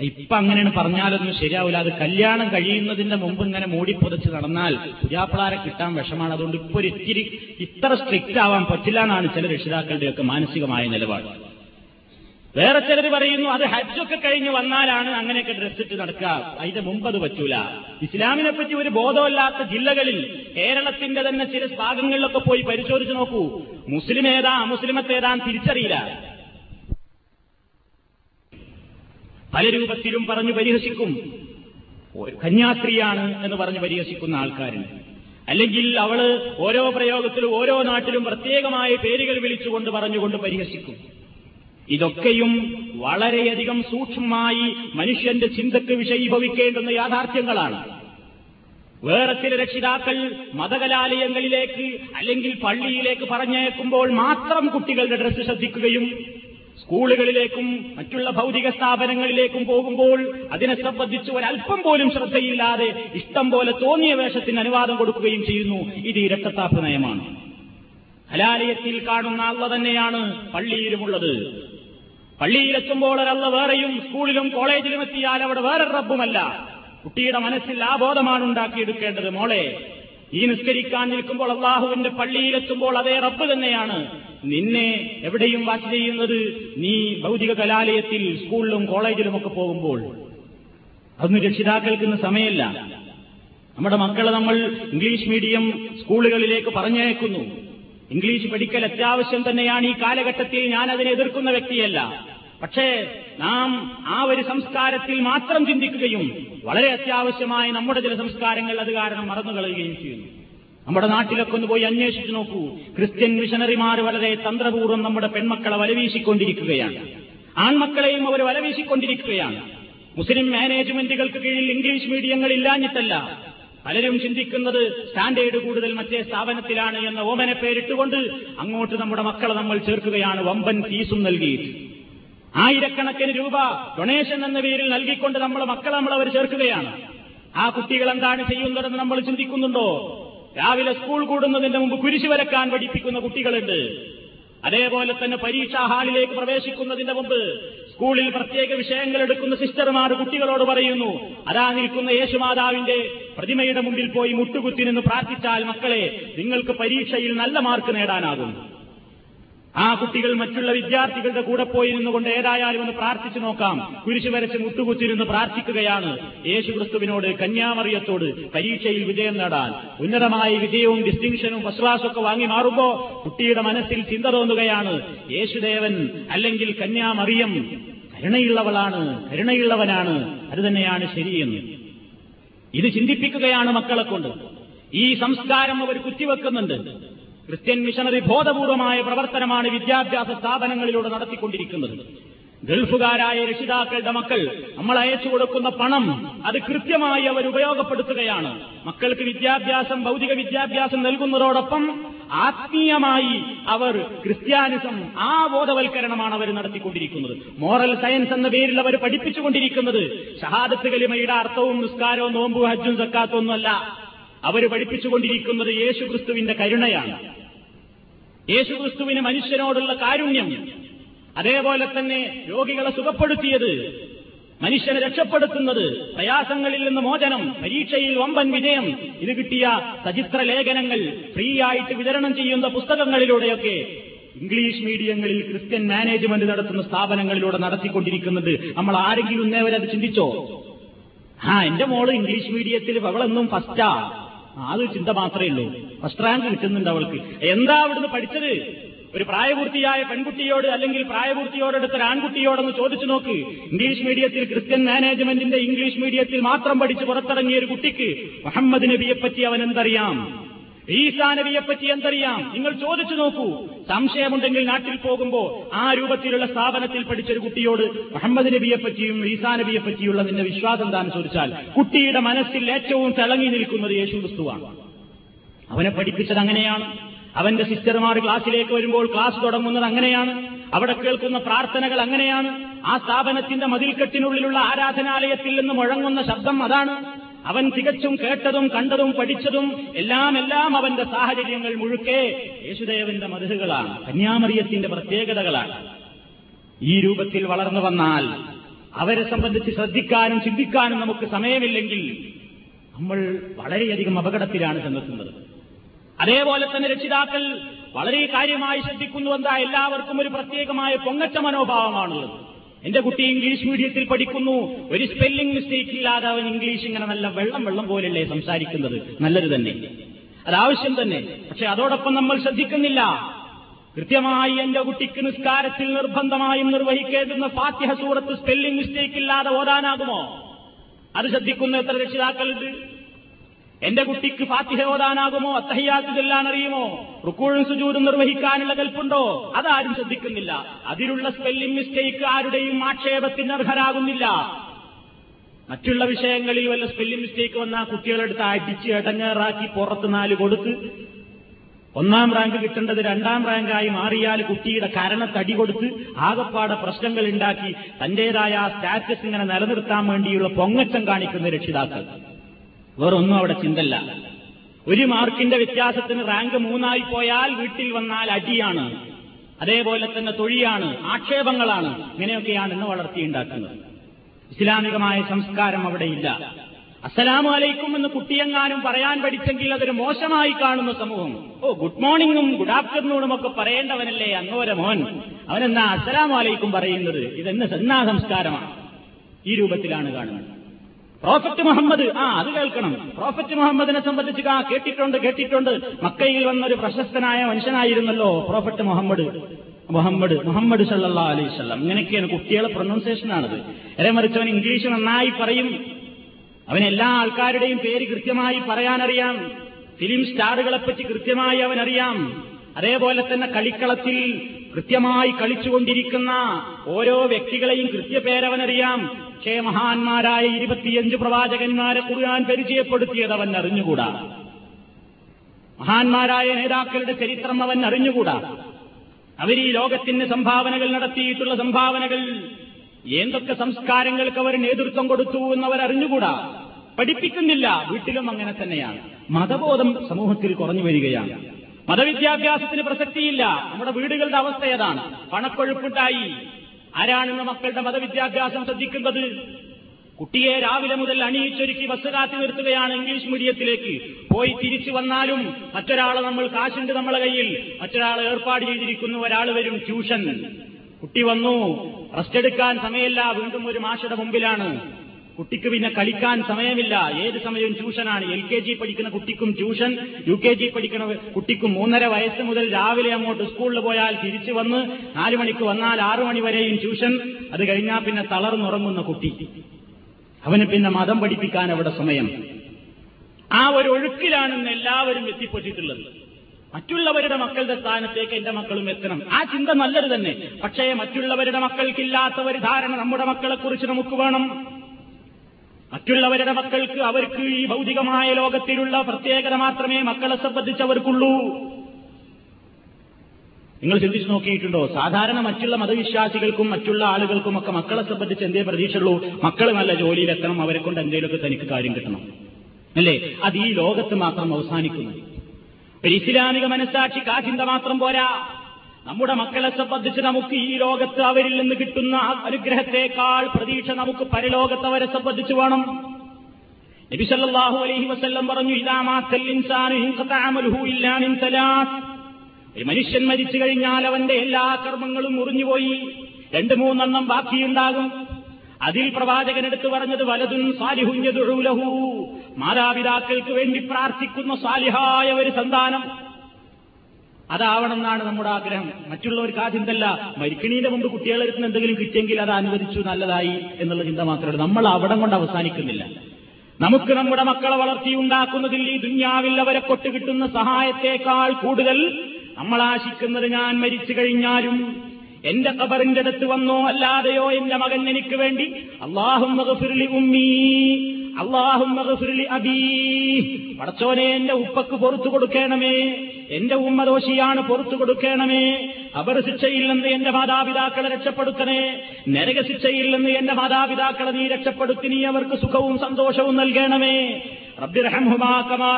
ഇപ്പൊ അങ്ങനെയാണ് പറഞ്ഞാലൊന്നും ശരിയാവില്ല. അത് കല്യാണം കഴിയുന്നതിന്റെ മുമ്പ് ഇങ്ങനെ മൂടിപ്പൊതിച്ച് നടന്നാൽ പുതിയാപ്പിളാരെ കിട്ടാൻ വിഷമാണ്. അതുകൊണ്ട് ഇപ്പൊ ഒരു ഇത്തിരി ഇത്ര സ്ട്രിക്റ്റ് ആവാൻ പറ്റില്ല എന്നാണ് ചില രക്ഷിതാക്കളുടെയൊക്കെ മാനസികമായ നിലപാട്. വേറെ ചിലർ പറയുന്നു അത് ഹജ്ജൊക്കെ കഴിഞ്ഞ് വന്നാലാണ് അങ്ങനെയൊക്കെ ഡ്രസ്സിട്ട് നടക്കുക. അതിന്റെ മുമ്പ് അത് പറ്റൂല. ഇസ്ലാമിനെ പറ്റി ഒരു ബോധമല്ലാത്ത ജില്ലകളിൽ കേരളത്തിന്റെ തന്നെ ചില ഭാഗങ്ങളിലൊക്കെ പോയി പരിശോധിച്ച് നോക്കൂ. മുസ്ലിം ഏതാ അമുസ്ലിമത്തേതാൻ തിരിച്ചറിയില്ല. പല രൂപത്തിലും പറഞ്ഞു പരിഹസിക്കും. കന്യാസ്ത്രീയാണ് എന്ന് പറഞ്ഞ് പരിഹസിക്കുന്ന ആൾക്കാരുണ്ട് അല്ലെങ്കിൽ അവൾ ഓരോ പ്രയോഗത്തിലും ഓരോ നാട്ടിലും പ്രത്യേകമായ പേരുകൾ വിളിച്ചുകൊണ്ട് പറഞ്ഞുകൊണ്ട് പരിഹസിക്കും. ഇതൊക്കെയും വളരെയധികം സൂക്ഷ്മമായി മനുഷ്യന്റെ ചിന്തക്ക് വിഷയീഭവിക്കേണ്ടുന്ന യാഥാർത്ഥ്യങ്ങളാണ്. വേറെ ചില രക്ഷിതാക്കൾ മതകലാലയങ്ങളിലേക്ക് അല്ലെങ്കിൽ പള്ളിയിലേക്ക് പറഞ്ഞേക്കുമ്പോൾ മാത്രം കുട്ടികളുടെ ഡ്രസ്സ് ശ്രദ്ധിക്കുകയും സ്കൂളുകളിലേക്കും മറ്റുള്ള ഭൗതിക സ്ഥാപനങ്ങളിലേക്കും പോകുമ്പോൾ അതിനെ സംബന്ധിച്ച് ഒരല്പം പോലും ശ്രദ്ധയില്ലാതെ ഇഷ്ടം പോലെ തോന്നിയ വേഷത്തിന് അനുവാദം കൊടുക്കുകയും ചെയ്യുന്നു. ഇത് ഇരട്ടത്താപ്പ് നയമാണ്. കാണുന്ന അള്ള തന്നെയാണ് പള്ളിയിലുമുള്ളത്. പള്ളിയിലെത്തുമ്പോൾ ഒരല്ല വേറെയും സ്കൂളിലും കോളേജിലും എത്തിയാൽ അവിടെ വേറെ റബ്ബുമല്ല. കുട്ടിയുടെ മനസ്സിൽ ആ ബോധമാണ് ഉണ്ടാക്കിയെടുക്കേണ്ടത് മോളെ. ഈ നിസ്കരിക്കാൻ നിൽക്കുമ്പോൾ അള്ളാഹുവിന്റെ പള്ളിയിലെത്തുമ്പോൾ അതേ റബ്ബ് തന്നെയാണ്. നിന്നെ എവിടെയും വാച്ച് ചെയ്യുന്നത് നീ ഭൗതിക കലാലയത്തിൽ സ്കൂളിലും കോളേജിലുമൊക്കെ പോകുമ്പോൾ. അതൊന്നും രക്ഷിതാക്കൾക്ക് ഇന്ന് സമയമല്ല. നമ്മുടെ മക്കളെ നമ്മൾ ഇംഗ്ലീഷ് മീഡിയം സ്കൂളുകളിലേക്ക് പറഞ്ഞയക്കുന്നു. ഇംഗ്ലീഷ് പഠിക്കൽ അത്യാവശ്യം തന്നെയാണ്. ഈ കാലഘട്ടത്തിൽ ഞാൻ അതിനെ എതിർക്കുന്ന വ്യക്തിയല്ല. പക്ഷേ നാം ആ ഒരു സംസ്കാരത്തിൽ മാത്രം ചിന്തിക്കുകയും വളരെ അത്യാവശ്യമായ നമ്മുടെ ചില സംസ്കാരങ്ങൾ അത് കാരണം മറന്നു കളയുകയും ചെയ്യുന്നു. നമ്മുടെ നാട്ടിലൊക്കെ ഒന്ന് പോയി അന്വേഷിച്ചു നോക്കൂ. ക്രിസ്ത്യൻ മിഷനറിമാർ വളരെ തന്ത്രപൂർവം നമ്മുടെ പെൺമക്കളെ വലവീശിക്കൊണ്ടിരിക്കുകയാണ്. ആൺമക്കളെയും അവർ വലവീശിക്കൊണ്ടിരിക്കുകയാണ്. മുസ്ലിം മാനേജ്മെന്റുകൾക്ക് കീഴിൽ ഇംഗ്ലീഷ് മീഡിയങ്ങൾ ഇല്ലാഞ്ഞിട്ടല്ല. പലരും ചിന്തിക്കുന്നത് സ്റ്റാൻഡേർഡ് കൂടുതൽ മറ്റേ സ്ഥാപനത്തിലാണ് എന്ന ഓമനെ പേരിട്ടുകൊണ്ട് അങ്ങോട്ട് നമ്മുടെ മക്കളെ നമ്മൾ ചേർക്കുകയാണ്. വമ്പൻ ഫീസും നൽകിയിട്ട്. ആയിരക്കണക്കിന് രൂപ ഡൊണേഷൻ എന്ന പേരിൽ നൽകിക്കൊണ്ട് നമ്മൾ മക്കളെ നമ്മൾ അവർ ചേർക്കുകയാണ്. ആ കുട്ടികൾ എന്താണ് ചെയ്യുന്നതെന്ന് നമ്മൾ ചിന്തിക്കുന്നുണ്ടോ? രാവിലെ സ്കൂൾ കൂടുന്നതിന്റെ മുമ്പ് കുരിശു വരക്കാൻ പഠിപ്പിക്കുന്ന കുട്ടികളുണ്ട്. അതേപോലെ തന്നെ പരീക്ഷാ ഹാളിലേക്ക് പ്രവേശിക്കുന്നതിന്റെ മുമ്പ് സ്കൂളിൽ പ്രത്യേക വിഷയങ്ങൾ എടുക്കുന്ന സിസ്റ്റർമാർ കുട്ടികളോട് പറയുന്നു അതാ നിൽക്കുന്ന യേശുമാതാവിന്റെ പ്രതിമയുടെ മുമ്പിൽ പോയി മുട്ടുകുത്തി നിന്ന് പ്രാർത്ഥിച്ചാൽ മക്കളെ നിങ്ങൾക്ക് പരീക്ഷയിൽ നല്ല മാർക്ക് നേടാനാകും. ആ കുട്ടികൾ മറ്റുള്ള വിദ്യാർത്ഥികളുടെ കൂടെ പോയിരുന്നു കൊണ്ട് ഏതായാലും ഒന്ന് പ്രാർത്ഥിച്ചു നോക്കാം. കുരിശു വരച്ച് മുട്ടുകുത്തിരുന്ന് പ്രാർത്ഥിക്കുകയാണ്. യേശു ക്രിസ്തുവിനോട് കന്യാമറിയത്തോട് പരീക്ഷയിൽ വിജയം നേടാൻ. ഉന്നതമായ വിജയവും ഡിസ്റ്റിങ്ഷനും ഒക്കെ വാങ്ങി മാറുമ്പോ കുട്ടിയുടെ മനസ്സിൽ ചിന്ത തോന്നുകയാണ്. യേശുദേവൻ അല്ലെങ്കിൽ കന്യാമറിയം കരുണയുള്ളവളാണ് കരുണയുള്ളവനാണ് അത് തന്നെയാണ് ശരിയെന്ന്. ഇത് ചിന്തിപ്പിക്കുകയാണ് മക്കളെ കൊണ്ട്. ഈ സംസ്കാരം അവർ കുത്തിവെക്കുന്നുണ്ട്. ക്രിസ്ത്യൻ മിഷണറി ബോധപൂർവമായ പ്രവർത്തനമാണ് വിദ്യാഭ്യാസ സ്ഥാപനങ്ങളിലൂടെ നടത്തിക്കൊണ്ടിരിക്കുന്നത്. ഗൾഫുകാരായ രക്ഷിതാക്കളുടെ മക്കൾ നമ്മൾ അയച്ചു കൊടുക്കുന്ന പണം അത് കൃത്യമായി അവർ ഉപയോഗപ്പെടുത്തുകയാണ്. മക്കൾക്ക് വിദ്യാഭ്യാസം ഭൗതിക വിദ്യാഭ്യാസം നൽകുന്നതോടൊപ്പം ആത്മീയമായി അവർ ക്രിസ്ത്യാനിസം ആ ബോധവൽക്കരണമാണ് അവർ നടത്തിക്കൊണ്ടിരിക്കുന്നത്. മോറൽ സയൻസ് എന്ന പേരിൽ അവർ പഠിപ്പിച്ചുകൊണ്ടിരിക്കുന്നത് ഷഹാദത്ത് കലിമയുടെ അർത്ഥവും നിസ്കാരവും നോമ്പും ഹജ്ജും സക്കാത്തൊന്നുമല്ല. അവർ പഠിപ്പിച്ചുകൊണ്ടിരിക്കുന്നത് യേശുക്രിസ്തുവിന്റെ കരുണയാണ്. യേശുക്രിസ്തുവിന് മനുഷ്യനോടുള്ള കാരുണ്യം അതേപോലെ തന്നെ രോഗികളെ സുഖപ്പെടുത്തിയത് മനുഷ്യനെ രക്ഷപ്പെടുത്തുന്നത് പ്രയാസങ്ങളിൽ നിന്ന് മോചനം പരീക്ഷയിൽ വമ്പൻ വിജയം ഇത് കിട്ടിയ സചിത്ര ലേഖനങ്ങൾ ഫ്രീ ആയിട്ട് വിതരണം ചെയ്യുന്ന പുസ്തകങ്ങളിലൂടെയൊക്കെ ഇംഗ്ലീഷ് മീഡിയങ്ങളിൽ ക്രിസ്ത്യൻ മാനേജ്മെന്റ് നടത്തുന്ന സ്ഥാപനങ്ങളിലൂടെ നടത്തിക്കൊണ്ടിരിക്കുന്നത്. നമ്മൾ ആരെങ്കിലും ഇന്നേവരെ അത് ചിന്തിച്ചോ? ആ എന്റെ മോൾ ഇംഗ്ലീഷ് മീഡിയത്തിൽ അവളെന്നും ഫസ്റ്റാ അത് ചിന്ത മാത്രമേ ഉള്ളൂ. ഫസ്റ്റ് റാങ്ക് കിട്ടുന്നുണ്ട് അവൾക്ക്. എന്താ അവിടുന്ന് പഠിച്ചത്? ഒരു പ്രായപൂർത്തിയായ പെൺകുട്ടിയോട് അല്ലെങ്കിൽ പ്രായപൂർത്തിയോടെടുത്ത ഒരു ആൺകുട്ടിയോടൊന്ന് ചോദിച്ചു നോക്ക്. ഇംഗ്ലീഷ് മീഡിയത്തിൽ ക്രിസ്ത്യൻ മാനേജ്മെന്റിന്റെ ഇംഗ്ലീഷ് മീഡിയത്തിൽ മാത്രം പഠിച്ച് പുറത്തിറങ്ങിയ ഒരു കുട്ടിക്ക് മുഹമ്മദ് നബിയെപ്പറ്റി അവൻ എന്തറിയാം? ഈസാ നബിയെപ്പറ്റി എന്തറിയാം? നിങ്ങൾ ചോദിച്ചു നോക്കൂ. സംശയമുണ്ടെങ്കിൽ നാട്ടിൽ പോകുമ്പോ ആ രൂപത്തിലുള്ള സ്ഥാപനത്തിൽ പഠിച്ചൊരു കുട്ടിയോട് മുഹമ്മദ് നബിയെപ്പറ്റിയും ഈസാ നബിയെപ്പറ്റിയുള്ള നിന്റെ വിശ്വാസം എന്താണെന്ന് ചോദിച്ചാൽ കുട്ടിയുടെ മനസ്സിൽ ഏറ്റവും തിളങ്ങി നിൽക്കുന്നത് യേശു ക്രിസ്തുവാണ് അവനെ പഠിപ്പിച്ചത് അങ്ങനെയാണ്. അവന്റെ സിസ്റ്റർമാർ ക്ലാസ്സിലേക്ക് വരുമ്പോൾ ക്ലാസ് തുടങ്ങുന്നത് അങ്ങനെയാണ്. അവിടെ കേൾക്കുന്ന പ്രാർത്ഥനകൾ അങ്ങനെയാണ്. ആ സ്ഥാപനത്തിന്റെ മതിൽക്കെട്ടിനുള്ളിലുള്ള ആരാധനാലയത്തിൽ നിന്ന് മുഴങ്ങുന്ന ശബ്ദം അതാണ്. അവൻ തികച്ചും കേട്ടതും കണ്ടതും പഠിച്ചതും എല്ലാം എല്ലാം അവന്റെ സാഹചര്യങ്ങൾ മുഴുക്കെ യേശുദേവന്റെ മതിലുകളാണ് കന്യാമറിയത്തിന്റെ പ്രത്യേകതകളാണ്. ഈ രൂപത്തിൽ വളർന്നു വന്നാൽ അവരെ സംബന്ധിച്ച് ശ്രദ്ധിക്കാനും ചിന്തിക്കാനും നമുക്ക് സമയമില്ലെങ്കിൽ നമ്മൾ വളരെയധികം അപകടത്തിലാണ് ചെന്നെത്തുന്നത്. അതേപോലെ തന്നെ രക്ഷിതാക്കൾ വളരെ കാര്യമായി ശ്രദ്ധിക്കുന്നു എന്താ എല്ലാവർക്കും ഒരു പ്രത്യേകമായ പൊങ്ങച്ച മനോഭാവമാണുള്ളത്. എന്റെ കുട്ടി ഇംഗ്ലീഷ് മീഡിയത്തിൽ പഠിക്കുന്നു. ഒരു സ്പെല്ലിംഗ് മിസ്റ്റേക്ക് ഇല്ലാതെ അവൻ ഇംഗ്ലീഷ് ഇങ്ങനെ നല്ല വെള്ളം വെള്ളം പോലെയല്ലേ സംസാരിക്കുന്നത്? നല്ലത് തന്നെ. അതാവശ്യം തന്നെ. പക്ഷെ അതോടൊപ്പം നമ്മൾ ശ്രദ്ധിക്കുന്നില്ല. കൃത്യമായി എന്റെ കുട്ടിക്ക് നിസ്കാരത്തിൽ നിർബന്ധമായും നിർവഹിക്കേണ്ടുന്ന ഫാത്തിഹ സൂറത്ത് സ്പെല്ലിംഗ് മിസ്റ്റേക്ക് ഇല്ലാതെ ഓതാനാകുമോ? അത് ശ്രദ്ധിക്കുന്ന എത്ര രക്ഷിതാക്കളുണ്ട്? എന്റെ കുട്ടിക്ക് ഫാത്തിഹ ഓതാനാകുമോ? അത്തഹിയാത്ത് ചെല്ലാൻ അറിയുമോ റുക്കൂഴും സുജൂരും നിർവഹിക്കാനുള്ള കൽപ്പുണ്ടോ? അതാരും ശ്രദ്ധിക്കുന്നില്ല. അതിലുള്ള സ്പെല്ലിംഗ് മിസ്റ്റേക്ക് ആരുടെയും ആക്ഷേപത്തിന് അർഹരാകുന്നില്ല. മറ്റുള്ള വിഷയങ്ങളിൽ വല്ല സ്പെല്ലിംഗ് മിസ്റ്റേക്ക് വന്നാൽ കുട്ടികളെടുത്ത് അടിച്ച് ഇടങ്ങേറാക്കി പുറത്ത് നാല് കൊടുത്ത് ഒന്നാം റാങ്ക് കിട്ടേണ്ടത് രണ്ടാം റാങ്കായി മാറിയാൽ കുട്ടിയുടെ കരണത്തടി കൊടുത്ത് ആകപ്പാടെ പ്രശ്നങ്ങൾ ഉണ്ടാക്കി തന്റേതായ സ്റ്റാറ്റസ് ഇങ്ങനെ നിലനിർത്താൻ വേണ്ടിയുള്ള പൊങ്ങച്ചം കാണിക്കുന്ന രക്ഷിതാക്കൾ. വേറൊന്നും അവിടെ ചിന്തല്ല. ഒരു മാർക്കിന്റെ വ്യത്യാസത്തിന് റാങ്ക് മൂന്നായി പോയാൽ വീട്ടിൽ വന്നാൽ അടിയാണ്. അതേപോലെ തന്നെ തൊഴിയാണ് ആക്ഷേപങ്ങളാണ്. ഇങ്ങനെയൊക്കെയാണ് ഇന്ന് വളർത്തിയുണ്ടാക്കുന്നത്. ഇസ്ലാമികമായ സംസ്കാരം അവിടെയില്ല. അസ്സലാമു അലൈക്കും എന്ന് കുട്ടിയെങ്ങാനും പറയാൻ പഠിച്ചെങ്കിൽ അതൊരു മോശമായി കാണുന്ന സമൂഹം. ഓ ഗുഡ് മോർണിംഗും ഗുഡ് ആഫ്റ്റർനൂണും ഒക്കെ പറയേണ്ടവനല്ലേ അങ്ങോര മോൻ. അവനെന്നാ അസ്സലാമു അലൈക്കും പറയുന്നത്? ഇതെന്ന് സന്നാ സംസ്കാരമാണ്. ഈ രൂപത്തിലാണ് കാണുന്നത്. Prophet Muhammad. ആ അത് കേൾക്കണം. പ്രോഫറ്റ് മുഹമ്മദിനെ സംബന്ധിച്ച് ആ കേട്ടിട്ടുണ്ട് കേട്ടിട്ടുണ്ട്. മക്കയിൽ വന്നൊരു പ്രശസ്തനായ മനുഷ്യനായിരുന്നല്ലോ പ്രോഫറ്റ് മുഹമ്മദ്. മുഹമ്മദ് മുഹമ്മദ് സല്ലാ അലൈഹി സ്വല്ലാം ഇങ്ങനെയൊക്കെയാണ് കുട്ടികളെ പ്രൊനൗൺസിയേഷനാണത് എരെ മറിച്ചവൻ ഇംഗ്ലീഷ് നന്നായി പറയും. അവൻ എല്ലാ ആൾക്കാരുടെയും പേര് കൃത്യമായി പറയാനറിയാം. ഫിലിം സ്റ്റാറുകളെപ്പറ്റി കൃത്യമായി അവനറിയാം. അതേപോലെ തന്നെ കളിക്കളത്തിൽ കൃത്യമായി കളിച്ചുകൊണ്ടിരിക്കുന്ന ഓരോ വ്യക്തികളെയും കൃത്യപേരവനറിയാം. പക്ഷേ മഹാന്മാരായ ഇരുപത്തിയഞ്ച് പ്രവാചകന്മാരെ കുറുകാൻ പരിചയപ്പെടുത്തിയത് അവൻ അറിഞ്ഞുകൂടാ. മഹാന്മാരായ നേതാക്കളുടെ ചരിത്രം അവൻ അറിഞ്ഞുകൂടാ. ഈ ലോകത്തിന് സംഭാവനകൾ നടത്തിയിട്ടുള്ള സംഭാവനകൾ എന്തൊക്കെ സംസ്കാരങ്ങൾക്ക് അവർ നേതൃത്വം കൊടുത്തു എന്നവർ അറിഞ്ഞുകൂടാ. പഠിപ്പിക്കുന്നില്ല വീട്ടിലും അങ്ങനെ തന്നെയാണ്. മതബോധം സമൂഹത്തിൽ കുറഞ്ഞു വരികയാണ്. മതവിദ്യാഭ്യാസത്തിന് പ്രസക്തിയില്ല. നമ്മുടെ വീടുകളുടെ അവസ്ഥ ഏതാണ്? പണക്കൊഴുപ്പുണ്ടായി. ആരാണെന്ന് മക്കളുടെ മതവിദ്യാഭ്യാസം ശ്രദ്ധിക്കുന്നത്? കുട്ടിയെ രാവിലെ മുതൽ അണിയിച്ചൊരുക്കി ബസ് കാത്തി നിർത്തുകയാണ് ഇംഗ്ലീഷ് മീഡിയത്തിലേക്ക് പോയി തിരിച്ചു വന്നാലും മറ്റൊരാളെ നമ്മൾ കാശുണ്ട് നമ്മളെ കയ്യിൽ. മറ്റൊരാൾ ഏർപ്പാട് ചെയ്തിരിക്കുന്നു ഒരാൾ വരും ട്യൂഷൻ കുട്ടി വന്നു. റെസ്റ്റ് എടുക്കാൻ സമയമില്ല. വീണ്ടും ഒരു മാഷയുടെ മുമ്പിലാണ്. കുട്ടിക്ക് പിന്നെ കളിക്കാൻ സമയമില്ല. ഏത് സമയവും ട്യൂഷനാണ്. എൽ കെ ജി പഠിക്കുന്ന കുട്ടിക്കും ട്യൂഷൻ യു കെ ജി പഠിക്കുന്ന കുട്ടിക്കും മൂന്നര വയസ്സ് മുതൽ രാവിലെ അങ്ങോട്ട് സ്കൂളിൽ പോയാൽ തിരിച്ചു വന്ന് നാലു മണിക്ക് വന്നാൽ ആറു മണി വരെയും ട്യൂഷൻ. അത് കഴിഞ്ഞാൽ പിന്നെ തളർന്നുറങ്ങുന്ന കുട്ടി. അവന് പിന്നെ മതം പഠിപ്പിക്കാൻ അവിടെ സമയം. ആ ഒരു ഒഴുക്കിലാണെന്ന് എല്ലാവരും എത്തിപ്പെട്ടിട്ടുള്ളത്. മറ്റുള്ളവരുടെ മക്കളുടെ സ്ഥാനത്തേക്ക് എന്റെ മക്കളും എത്തണം. ആ ചിന്ത നല്ലത് തന്നെ. പക്ഷേ മറ്റുള്ളവരുടെ മക്കൾക്കില്ലാത്ത ഒരു ധാരണ നമ്മുടെ മക്കളെക്കുറിച്ച് നമുക്ക് വേണം. മറ്റുള്ളവരുടെ മക്കൾക്ക് അവർക്ക് ഈ ഭൗതികമായ ലോകത്തിലുള്ള പ്രത്യേകത മാത്രമേ മക്കളെ സംബന്ധിച്ച് അവർക്കുള്ളൂ നിങ്ങൾ ചിന്തിച്ചു നോക്കിയിട്ടുണ്ടോ? സാധാരണ മറ്റുള്ള മതവിശ്വാസികൾക്കും മറ്റുള്ള ആളുകൾക്കും ഒക്കെ മക്കളെ സംബന്ധിച്ച് എന്തേ പ്രതീക്ഷയുള്ളൂ? മക്കൾ നല്ല ജോലിയിലെത്തണം അവരെ കൊണ്ട് എന്തെങ്കിലുമൊക്കെ തനിക്ക് കാര്യം കിട്ടണം. അല്ലേ? അത് ഈ ലോകത്ത് മാത്രം അവസാനിക്കുന്നു. ഒരു ഇസ്ലാമിക മനസ്സാക്ഷിക്ക് ആ ചിന്ത മാത്രം പോരാ. നമ്മുടെ മക്കളെ സംബന്ധിച്ച് നമുക്ക് ഈ ലോകത്ത് അവരിൽ നിന്ന് കിട്ടുന്ന അനുഗ്രഹത്തെക്കാൾ പ്രതീക്ഷ നമുക്ക് പരലോകത്ത് അവരെ സംബന്ധിച്ച് വേണം. നബി സല്ലല്ലാഹു അലൈഹി വസല്ലം പറഞ്ഞു ഒരു മനുഷ്യൻ മരിച്ചു കഴിഞ്ഞാൽ അവന്റെ എല്ലാ കർമ്മങ്ങളും മുറിഞ്ഞുപോയി. രണ്ട് മൂന്നെണ്ണം ബാക്കിയുണ്ടാകും. അതിൽ പ്രവാചകൻ എടുത്തു പറഞ്ഞത് വലതും സാലിഹുഞ്ഞതുഴൂലഹു മാതാപിതാക്കൾക്ക് വേണ്ടി പ്രാർത്ഥിക്കുന്ന സാലിഹായ ഒരു സന്താനം. അതാവണമെന്നാണ് നമ്മുടെ ആഗ്രഹം. മറ്റുള്ളവർക്ക് ആ ചിന്തല്ല മരിക്കണീന്റെ മുമ്പ് കുട്ടികളെടുത്ത് എന്തെങ്കിലും കിട്ടിയെങ്കിൽ അത് അനുവദിച്ചു നല്ലതായി എന്നുള്ള ചിന്ത മാത്രമേ നമ്മൾ അവിടം കൊണ്ട് അവസാനിക്കുന്നില്ല. നമുക്ക് നമ്മുടെ മക്കളെ വളർത്തിയുണ്ടാക്കുന്നതിൽ ഈ ദുന്യാവിൽ അവരെ കൊട്ടുകിട്ടുന്ന സഹായത്തേക്കാൾ കൂടുതൽ നമ്മൾ ആശിക്കുന്നത് ഞാൻ മരിച്ചു കഴിഞ്ഞാലും എന്റെ കബറിന്റെ അടുത്ത് വന്നോ അല്ലാതെയോ എന്റെ മകൻ എനിക്ക് വേണ്ടി? അള്ളാഹും ഉമ്മീ അള്ളാഹും അബീ. പടച്ചോനെ എന്റെ ഉപ്പക്ക് പുറത്തു കൊടുക്കണമേ. എന്റെ ഉമ്മ ദോഷിയാണ് പുറത്തു കൊടുക്കണമേ. അവർ ശിക്ഷയില്ലെന്ന് എന്റെ മാതാപിതാക്കളെ രക്ഷപ്പെടുത്തണേ. നരക ശിക്ഷയില്ലെന്ന് എന്റെ മാതാപിതാക്കളെ നീ രക്ഷപ്പെടുത്തി നീ അവർക്ക് സുഖവും സന്തോഷവും നൽകണമേ.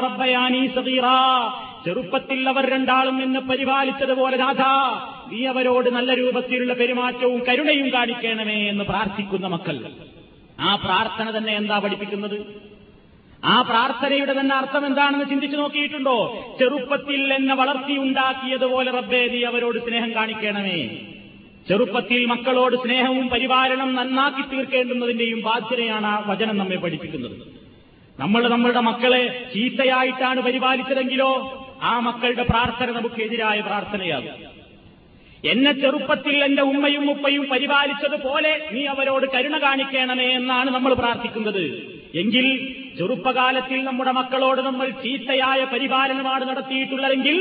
റബ്ബയാനി സദീറാ ചെറുപ്പത്തിൽ അവർ രണ്ടാളും നിന്നെ പരിപാലിച്ചതുപോലെ രാധ നീ അവരോട് നല്ല രൂപത്തിലുള്ള പെരുമാറ്റവും കരുണയും കാണിക്കണമേ എന്ന് പ്രാർത്ഥിക്കുന്ന മക്കൾ. ആ പ്രാർത്ഥന തന്നെ എന്താ പഠിപ്പിക്കുന്നത്? ആ പ്രാർത്ഥനയുടെ തന്നെ അർത്ഥം എന്താണെന്ന് ചിന്തിച്ചു നോക്കിയിട്ടുണ്ടോ? ചെറുപ്പത്തിൽ എന്നെ വളർത്തിയുണ്ടാക്കിയതുപോലെ റബ്ബേ നീ അവരോട് സ്നേഹം കാണിക്കണമേ. ചെറുപ്പത്തിൽ മക്കളോട് സ്നേഹവും പരിപാലനം നന്നാക്കി തീർക്കേണ്ടുന്നതിന്റെയും ബാധ്യതയാണ് ആ വചനം നമ്മെ പഠിപ്പിക്കുന്നത്. നമ്മൾ നമ്മളുടെ മക്കളെ ചീത്തയായിട്ടാണ് പരിപാലിച്ചതെങ്കിലോ ആ മക്കളുടെ പ്രാർത്ഥന നമുക്ക് എതിരായ പ്രാർത്ഥനയാകും. എന്നെ ചെറുപ്പത്തിൽ എന്റെ ഉമ്മയും ഉപ്പയും പരിപാലിച്ചതുപോലെ നീ അവരോട് കരുണ കാണിക്കണമേ എന്നാണ് നമ്മൾ പ്രാർത്ഥിക്കുന്നത്. എങ്കിൽ ചെറുപ്പകാലത്തിൽ നമ്മുടെ മക്കളോട് നമ്മൾ ചീത്തയായ പരിപാലനമാണ് നടത്തിയിട്ടുള്ളതെങ്കിൽ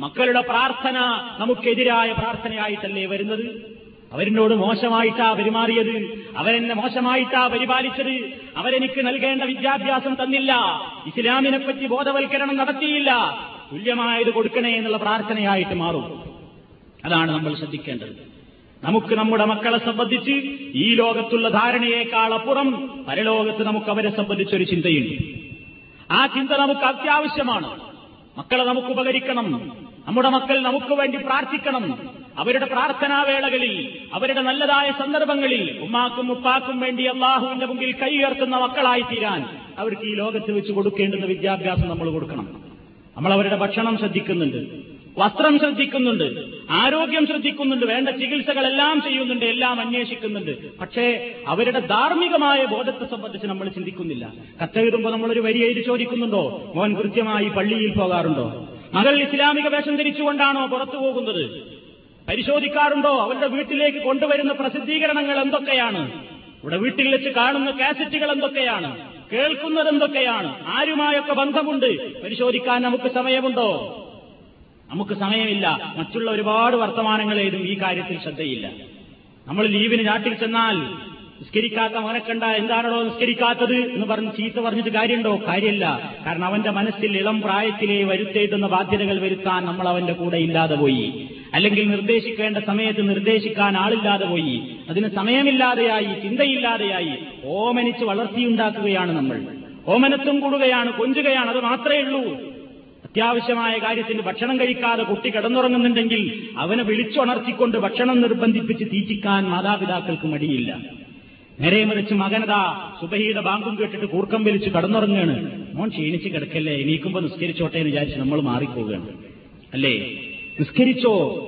മക്കളുടെ പ്രാർത്ഥന നമുക്കെതിരായ പ്രാർത്ഥനയായിട്ടല്ലേ വരുന്നത്? അവരിനോട് മോശമായിട്ടാ പെരുമാറിയത്? അവരെന്നെ മോശമായിട്ടാ പരിപാലിച്ചത്? അവരെനിക്ക് നൽകേണ്ട വിദ്യാഭ്യാസം തന്നില്ല. ഇസ്ലാമിനെപ്പറ്റി ബോധവൽക്കരണം നടത്തിയില്ല. തുല്യമായത് കൊടുക്കണേ എന്നുള്ള പ്രാർത്ഥനയായിട്ട് മാറും. അതാണ് നമ്മൾ ശ്രദ്ധിക്കേണ്ടത്. നമുക്ക് നമ്മുടെ മക്കളെ സംബന്ധിച്ച് ഈ ലോകത്തുള്ള ധാരണയേക്കാൾ അപ്പുറം പരലോകത്ത് നമുക്ക് അവരെ സംബന്ധിച്ചൊരു ചിന്തയുണ്ട്. ആ ചിന്ത നമുക്ക് അത്യാവശ്യമാണ്. മക്കളെ നമുക്ക് ഉപകരിക്കണം. നമ്മുടെ മക്കൾ നമുക്ക് വേണ്ടി പ്രാർത്ഥിക്കണം. അവരുടെ പ്രാർത്ഥനാവേളകളിൽ അവരുടെ നല്ലതായ സന്ദർഭങ്ങളിൽ ഉമ്മാക്കും ഉപ്പാക്കും വേണ്ടി അള്ളാഹുവിന്റെ മുമ്പിൽ കൈ ഉയർത്തുന്ന മക്കളായി തീരാൻ അവർക്ക് ഈ ലോകത്ത് വെച്ച് കൊടുക്കേണ്ടുന്ന വിദ്യാഭ്യാസം നമ്മൾ കൊടുക്കണം. നമ്മൾ അവരുടെ ഭക്ഷണം ശ്രദ്ധിക്കുന്നുണ്ട്. വസ്ത്രം ശ്രദ്ധിക്കുന്നുണ്ട്. ആരോഗ്യം ശ്രദ്ധിക്കുന്നുണ്ട്. വേണ്ട ചികിത്സകളെല്ലാം ചെയ്യുന്നുണ്ട്. എല്ലാം അന്വേഷിക്കുന്നുണ്ട്. പക്ഷേ അവരുടെ ധാർമ്മികമായ ബോധത്തെ സംബന്ധിച്ച് നമ്മൾ ചിന്തിക്കുന്നില്ല. കത്തെഴുതുമ്പോൾ നമ്മളൊരു വരി എഴുതി ചോദിക്കുന്നുണ്ടോ? മോൻ കൃത്യമായി പള്ളിയിൽ പോകാറുണ്ടോ? മകൾ ഇസ്ലാമിക വേഷം ധരിച്ചുകൊണ്ടാണോ പുറത്തു പോകുന്നത്? പരിശോധിക്കാറുണ്ടോ? അവരുടെ വീട്ടിലേക്ക് കൊണ്ടുവരുന്ന പ്രസിദ്ധീകരണങ്ങൾ എന്തൊക്കെയാണ്? ഇവിടെ വീട്ടിൽ വെച്ച് കാണുന്ന കാസറ്റുകൾ എന്തൊക്കെയാണ്? കേൾക്കുന്നത് എന്തൊക്കെയാണ്? ആരുമായൊക്കെ ബന്ധമുണ്ട്? പരിശോധിക്കാൻ നമുക്ക് സമയമുണ്ടോ? നമുക്ക് സമയമില്ല. മറ്റുള്ള ഒരുപാട് വർത്തമാനങ്ങളേതും ഈ കാര്യത്തിൽ ശ്രദ്ധയില്ല. നമ്മൾ ലീവിന് നാട്ടിൽ ചെന്നാൽ നിസ്കരിക്കാത്ത മോനെ കണ്ട എന്താണോ നിസ്കരിക്കാത്തത് എന്ന് പറഞ്ഞ് ചീത്ത പറഞ്ഞിട്ട് കാര്യമുണ്ടോ? കാര്യമില്ല. കാരണം അവന്റെ മനസ്സിൽ ഇളം പ്രായത്തിലേ വരുത്തേണ്ടുന്ന ബാധ്യതകൾ വരുത്താൻ നമ്മൾ അവന്റെ കൂടെ ഇല്ലാതെ പോയി. അല്ലെങ്കിൽ നിർദ്ദേശിക്കേണ്ട സമയത്ത് നിർദ്ദേശിക്കാൻ ആളില്ലാതെ പോയി. അതിന് സമയമില്ലാതെയായി ചിന്തയില്ലാതെയായി ഓമനിച്ച് വളർത്തിയുണ്ടാക്കുകയാണ് നമ്മൾ. ഓമനത്തും കൂടുകയാണ് കൊഞ്ചുകയാണ് അത് മാത്രമേ ഉള്ളൂ. അത്യാവശ്യമായ കാര്യത്തിന് ഭക്ഷണം കഴിക്കാതെ കുട്ടി കിടന്നുറങ്ങുന്നുണ്ടെങ്കിൽ അവനെ വിളിച്ചുണർത്തിക്കൊണ്ട് ഭക്ഷണം നിർബന്ധിപ്പിച്ച് തീറ്റിക്കാൻ മാതാപിതാക്കൾക്ക് മടിയില്ല. നേരെ മറിച്ച് മകനതാ സുബഹിയുടെ ബാങ്കും കേട്ടിട്ട് കൂർക്കം വലിച്ച് കടന്നുറങ്ങുകയാണ് മോൻ ക്ഷീണിച്ച് കിടക്കല്ലേ നീക്കുമ്പോൾ നിസ്കരിച്ചോട്ടെ എന്ന് വിചാരിച്ച് നമ്മൾ മാറിപ്പോവുകയാണ്. അല്ലേ? നിസ്കരിച്ചോ?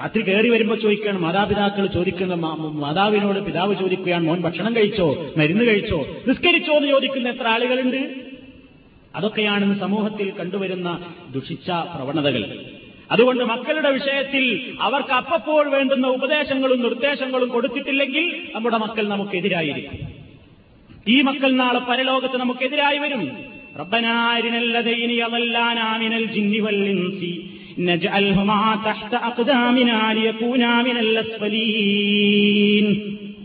രാത്രി കയറി വരുമ്പോൾ ചോദിക്കുകയാണ് മാതാപിതാക്കൾ ചോദിക്കുന്ന മാതാവിനോട് പിതാവ് ചോദിക്കുകയാണ് മോൻ ഭക്ഷണം കഴിച്ചോ? മരുന്ന് കഴിച്ചോ? നിസ്കരിച്ചോ എന്ന് ചോദിക്കുന്ന എത്ര ആളുകളുണ്ട്? അതൊക്കെയാണ് സമൂഹത്തിൽ കണ്ടുവരുന്ന ദുഷിച്ച പ്രവണതകൾ. അതുകൊണ്ട് മക്കളുടെ വിഷയത്തിൽ അവർക്ക് അപ്പപ്പോൾ വേണ്ടുന്ന ഉപദേശങ്ങളും നിർദ്ദേശങ്ങളും കൊടുത്തിട്ടില്ലെങ്കിൽ നമ്മുടെ മക്കൾ നമുക്കെതിരായിരിക്കും. ഈ മക്കൾ നാളെ പരലോകത്ത് നമുക്കെതിരായി വരും. റബ്ബനാരിനല്ലതൈനി അവല്ലാനാമിനൽ ജിന്നി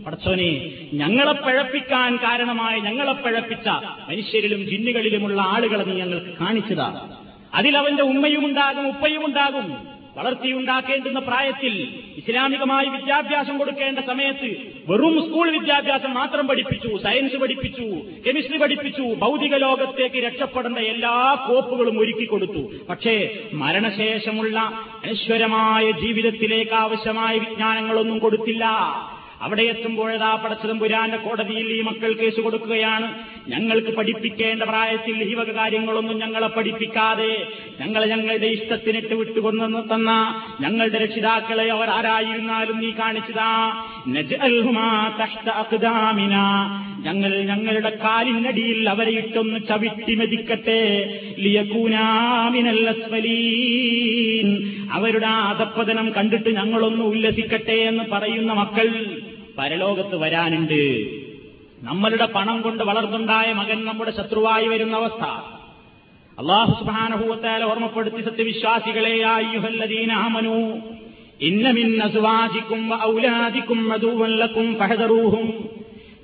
പടച്ചോനെ ഞങ്ങളെ പഴപ്പിക്കാൻ കാരണമായ ഞങ്ങളെ പഴപ്പിച്ച മനുഷ്യരിലും ജിന്നുകളിലുമുള്ള ആളുകളെ നീ ഞങ്ങൾക്ക് കാണിച്ചതാ. അതിലവന്റെ ഉമ്മയുമുണ്ടാകും ഉപ്പയുമുണ്ടാകും. വളർത്തിയുണ്ടാക്കേണ്ടുന്ന പ്രായത്തിൽ ഇസ്ലാമികമായി വിദ്യാഭ്യാസം കൊടുക്കേണ്ട സമയത്ത് വെറും സ്കൂൾ വിദ്യാഭ്യാസം മാത്രം പഠിപ്പിച്ചു സയൻസ് പഠിപ്പിച്ചു കെമിസ്ട്രി പഠിപ്പിച്ചു ഭൗതിക ലോകത്തേക്ക് രക്ഷപ്പെടേണ്ട എല്ലാ കോപ്പുകളും ഒരുക്കി കൊടുത്തു. പക്ഷേ മരണശേഷമുള്ള അനശ്വരമായ ജീവിതത്തിലേക്ക് ആവശ്യമായ വിജ്ഞാനങ്ങളൊന്നും കൊടുത്തില്ല. അവിടെ എത്തുമ്പോഴതാ പടച്ചതും പുരാന്റെ കോടതിയിൽ ഈ മക്കൾ കേസ് കൊടുക്കുകയാണ്. ഞങ്ങൾക്ക് പഠിപ്പിക്കേണ്ട പ്രായത്തിൽ ഈ വക കാര്യങ്ങളൊന്നും ഞങ്ങളെ പഠിപ്പിക്കാതെ ഞങ്ങളെ ഞങ്ങളുടെ ഇഷ്ടത്തിനിട്ട് വിട്ടുകൊന്നു തന്ന ഞങ്ങളുടെ രക്ഷിതാക്കളെ അവർ ആരായിരുന്നാലും നീ കാണിച്ചതാ. ഞങ്ങൾ ഞങ്ങളുടെ കാലിനടിയിൽ അവരെ ഇട്ടൊന്ന് ചവിട്ടി മെതിക്കട്ടെ. അവരുടെ അധപ്പതനം കണ്ടിട്ട് ഞങ്ങളൊന്ന് ഉല്ലസിക്കട്ടെ എന്ന് പറയുന്ന മക്കൾ പരലോകത്ത് വരാനുണ്ട്. നമ്മളുടെ പണം കൊണ്ട് വളർന്നുണ്ടായ മകൻ നമ്മുടെ ശത്രുവായി വരുന്ന അവസ്ഥ. അള്ളാഹു സുബാനഹൂവത്താൽ ഓർമ്മപ്പെടുത്തി സത്യവിശ്വാസികളെ ആയുഹല്ലദീനാമനു ഇന്നമിൻ അസുവാജിക്കും ഔലാദിക്കും മധുവല്ലക്കും ഫഹദറൂഹും.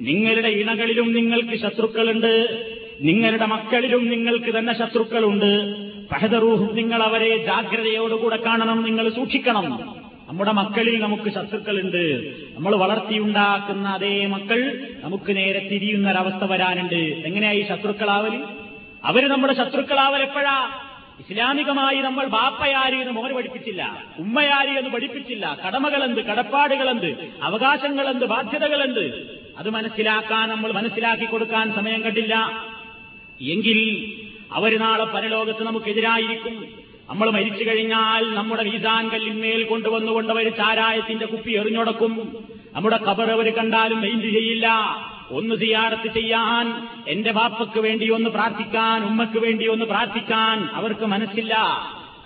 നിങ്ങളുടെ ഇണകളിലും നിങ്ങൾക്ക് ശത്രുക്കളുണ്ട് നിങ്ങളുടെ മക്കളിലും നിങ്ങൾക്ക് തന്നെ ശത്രുക്കളുണ്ട്. ഫഹദറൂഹും നിങ്ങൾ അവരെ ജാഗ്രതയോടുകൂടെ കാണണം നിങ്ങൾ സൂക്ഷിക്കണം. നമ്മുടെ മക്കളിൽ നമുക്ക് ശത്രുക്കളുണ്ട്. നമ്മൾ വളർത്തിയുണ്ടാക്കുന്ന അതേ മക്കൾ നമുക്ക് നേരെ തിരിയുന്ന ഒരവസ്ഥ വരാനുണ്ട് എങ്ങനെയായി ശത്രുക്കളാവൽ അവർ നമ്മുടെ ശത്രുക്കളാവൽ എപ്പോഴാ? ഇസ്ലാമികമായി നമ്മൾ ബാപ്പയാരി എന്ന് മോന് പഠിപ്പിച്ചില്ല ഉമ്മയാരി എന്ന് പഠിപ്പിച്ചില്ല. കടമകളെന്ത് കടപ്പാടുകളെന്ത് അവകാശങ്ങളെന്ത് ബാധ്യതകളെന്ത് അത് മനസ്സിലാക്കാൻ നമ്മൾ മനസ്സിലാക്കി കൊടുക്കാൻ സമയം കണ്ടില്ല. എങ്കിൽ അവർ നാളെ പരലോകത്ത് നമുക്കെതിരായിരിക്കും. നമ്മൾ മരിച്ചു കഴിഞ്ഞാൽ നമ്മുടെ വീസാൻ കല്ലിന്മേൽ കൊണ്ടുവന്നുകൊണ്ട് ഒരു ചാരായത്തിന്റെ കുപ്പി എറിഞ്ഞുടക്കും. നമ്മുടെ കബർ അവർ കണ്ടാലും മെയിൻ ചെയ്യില്ല. ഒന്ന് സിയാറത്ത് ചെയ്യാൻ എന്റെ ബാപ്പയ്ക്ക് വേണ്ടി ഒന്ന് പ്രാർത്ഥിക്കാൻ ഉമ്മയ്ക്ക് വേണ്ടി ഒന്ന് പ്രാർത്ഥിക്കാൻ അവർക്ക് മനസ്സില്ല.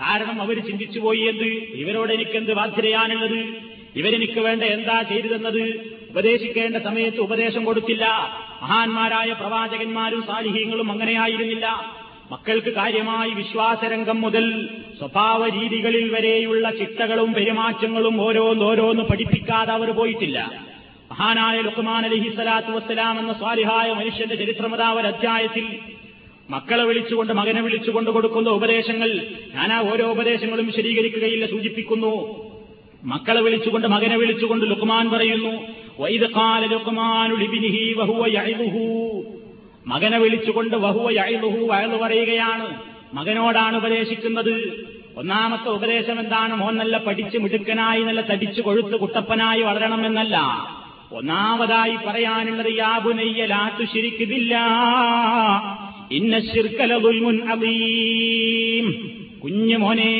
കാരണം അവർ ചിന്തിച്ചുപോയി എന്ത്? ഇവരോട് എനിക്കെന്ത് ബാധ്യതയാണുള്ളത്? ഇവരെനിക്ക് വേണ്ട എന്താ ചെയ്തതെന്നത്? ഉപദേശിക്കേണ്ട സമയത്ത് ഉപദേശം കൊടുത്തില്ല. മഹാന്മാരായ പ്രവാചകന്മാരും സാലിഹ്യങ്ങളും അങ്ങനെയായിരുന്നില്ല. മക്കൾക്ക് കാര്യമായി വിശ്വാസരംഗം മുതൽ സ്വഭാവ രീതികളിൽ വരെയുള്ള ചിട്ടകളും പെരുമാറ്റങ്ങളും ഓരോന്നോരോന്ന് പഠിപ്പിക്കാതെ അവർ പോയിട്ടില്ല. മഹാനായ ലുക്മാൻ അലഹി സ്വലാത്തു വസ്സലാം എന്ന സ്വാലിഹായ മനുഷ്യന്റെ ചരിത്രമതാ ഒരു അധ്യായത്തിൽ മക്കളെ വിളിച്ചുകൊണ്ട് മകനെ വിളിച്ചുകൊണ്ട് കൊടുക്കുന്ന ഉപദേശങ്ങൾ ഞാൻ ആ ഓരോ ഉപദേശങ്ങളും വിശദീകരിക്കുകയില്ല സൂചിപ്പിക്കുന്നു. മക്കളെ വിളിച്ചുകൊണ്ട് മകനെ വിളിച്ചുകൊണ്ട് ലുക്മാൻ പറയുന്നു വൈദ കാല വഹുവ യഅ്ലുഹു മകനെ വിളിച്ചുകൊണ്ട് വഹുവ യഅ്ലുഹു വയലു പറയുകയാണ്. മകനോടാണ് ഉപദേശിക്കുന്നത്. ഒന്നാമത്തെ ഉപദേശം എന്താണ്? മോൻ നല്ല പഠിച്ച് മിടുക്കനായി നല്ല തടിച്ചു കൊഴുത്ത് കുട്ടപ്പനായി വളരണം എന്നല്ല. ഒന്നാമതായി പറയാനുള്ളത് യാബുനയ്യ ലാത്തു ശിരിക്കുന്നില്ല ഇന്ന ശിർക്കലുൻ അബീം കുഞ്ഞു മോനെ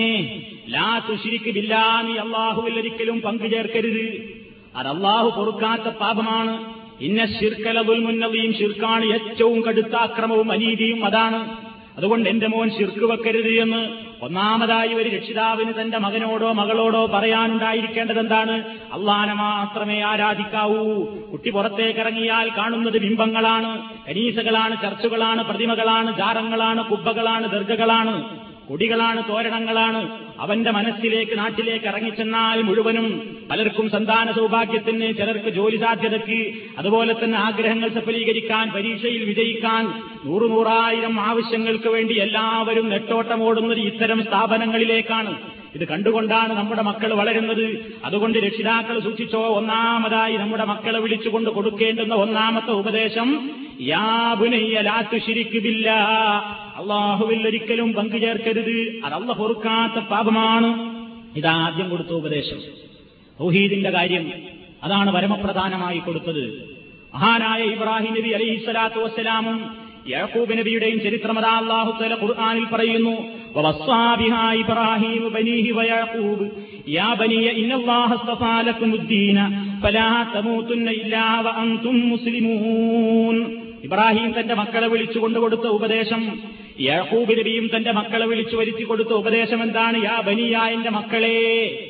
ലാ തുശിരിക്കില്ല നീ അള്ളാഹുവിൽ ഒരിക്കലും പങ്കുചേർക്കരുത് അത് അള്ളാഹു പൊറുക്കാത്ത പാപമാണ്. ഇന്ന ശിർക്കലതുൽ മുന്നവിയും ശിർക്കാണ് ഏറ്റവും കടുത്ത അക്രമവും അനീതിയും അതാണ്. അതുകൊണ്ട് എന്റെ മോൻ ശിർക്ക് വെക്കരുത് എന്ന് ഒന്നാമതായി ഒരു രക്ഷിതാവിന് തന്റെ മകനോടോ മകളോടോ പറയാനുണ്ടായിരിക്കേണ്ടത് എന്താണ് അള്ളാനെ മാത്രമേ ആരാധിക്കാവൂ. കുട്ടി പുറത്തേക്കിറങ്ങിയാൽ കാണുന്നത് ബിംബങ്ങളാണ്. കനീസകളാണ് ചർച്ചുകളാണ് പ്രതിമകളാണ് ജാറങ്ങളാണ് കുബ്ബകളാണ് ദർഗകളാണ്. കൊടികളാണ് തോരണങ്ങളാണ്. അവന്റെ മനസ്സിലേക്ക് നാട്ടിലേക്ക് ഇറങ്ങിച്ചെന്നാൽ മുഴുവനും പലർക്കും സന്താന സൗഭാഗ്യത്തിന് ചിലർക്ക് ജോലി സാധ്യതയ്ക്ക്. അതുപോലെ തന്നെ ആഗ്രഹങ്ങൾ സഫലീകരിക്കാൻ പരീക്ഷയിൽ വിജയിക്കാൻ നൂറുനൂറായിരം ആവശ്യങ്ങൾക്ക് വേണ്ടി എല്ലാവരും നെട്ടോട്ടമോടുന്നത് ഇത്തരം സ്ഥാപനങ്ങളിലേക്കാണ്. ഇത് കണ്ടുകൊണ്ടാണ് നമ്മുടെ മക്കൾ വളരുന്നത്. അതുകൊണ്ട് രക്ഷിതാക്കൾ സൂക്ഷിച്ചോ ഒന്നാമതായി നമ്മുടെ മക്കളെ വിളിച്ചുകൊണ്ട് കൊടുക്കേണ്ടുന്ന ഒന്നാമത്തെ ഉപദേശം അള്ളാഹുവിൽ ഒരിക്കലും പങ്കുചേർക്കരുത് അത് അള്ള പൊറുക്കാത്ത പാപമാണ് ഇതാദ്യം കൊടുത്ത ഉപദേശം തൗഹീദിന്റെ കാര്യം അതാണ് പരമപ്രധാനമായി കൊടുത്തത് മഹാനായ ഇബ്രാഹിം നബി അലൈഹി സ്വലാത്തു വസ്സലാമും യാക്കൂബ് നബിയുടെയും ചരിത്രം അതാ അള്ളാഹു തല ഖുർആനിൽ പറയുന്നു ووصى بها إبراهيم بنيه ويعقوب يا بني إن الله اصطفى لكم الدين فلا تموتن إلا وأنتم مسلمون ഇബ്രാഹിം തന്റെ മക്കളെ വിളിച്ചു കൊടുത്ത ഉപദേശം യഹൂബ് നബിയും തന്റെ മക്കളെ വിളിച്ചു വരുത്തി കൊടുത്ത ഉപദേശം എന്താണ്? യാ ബനിയ എന്റെ മക്കളെ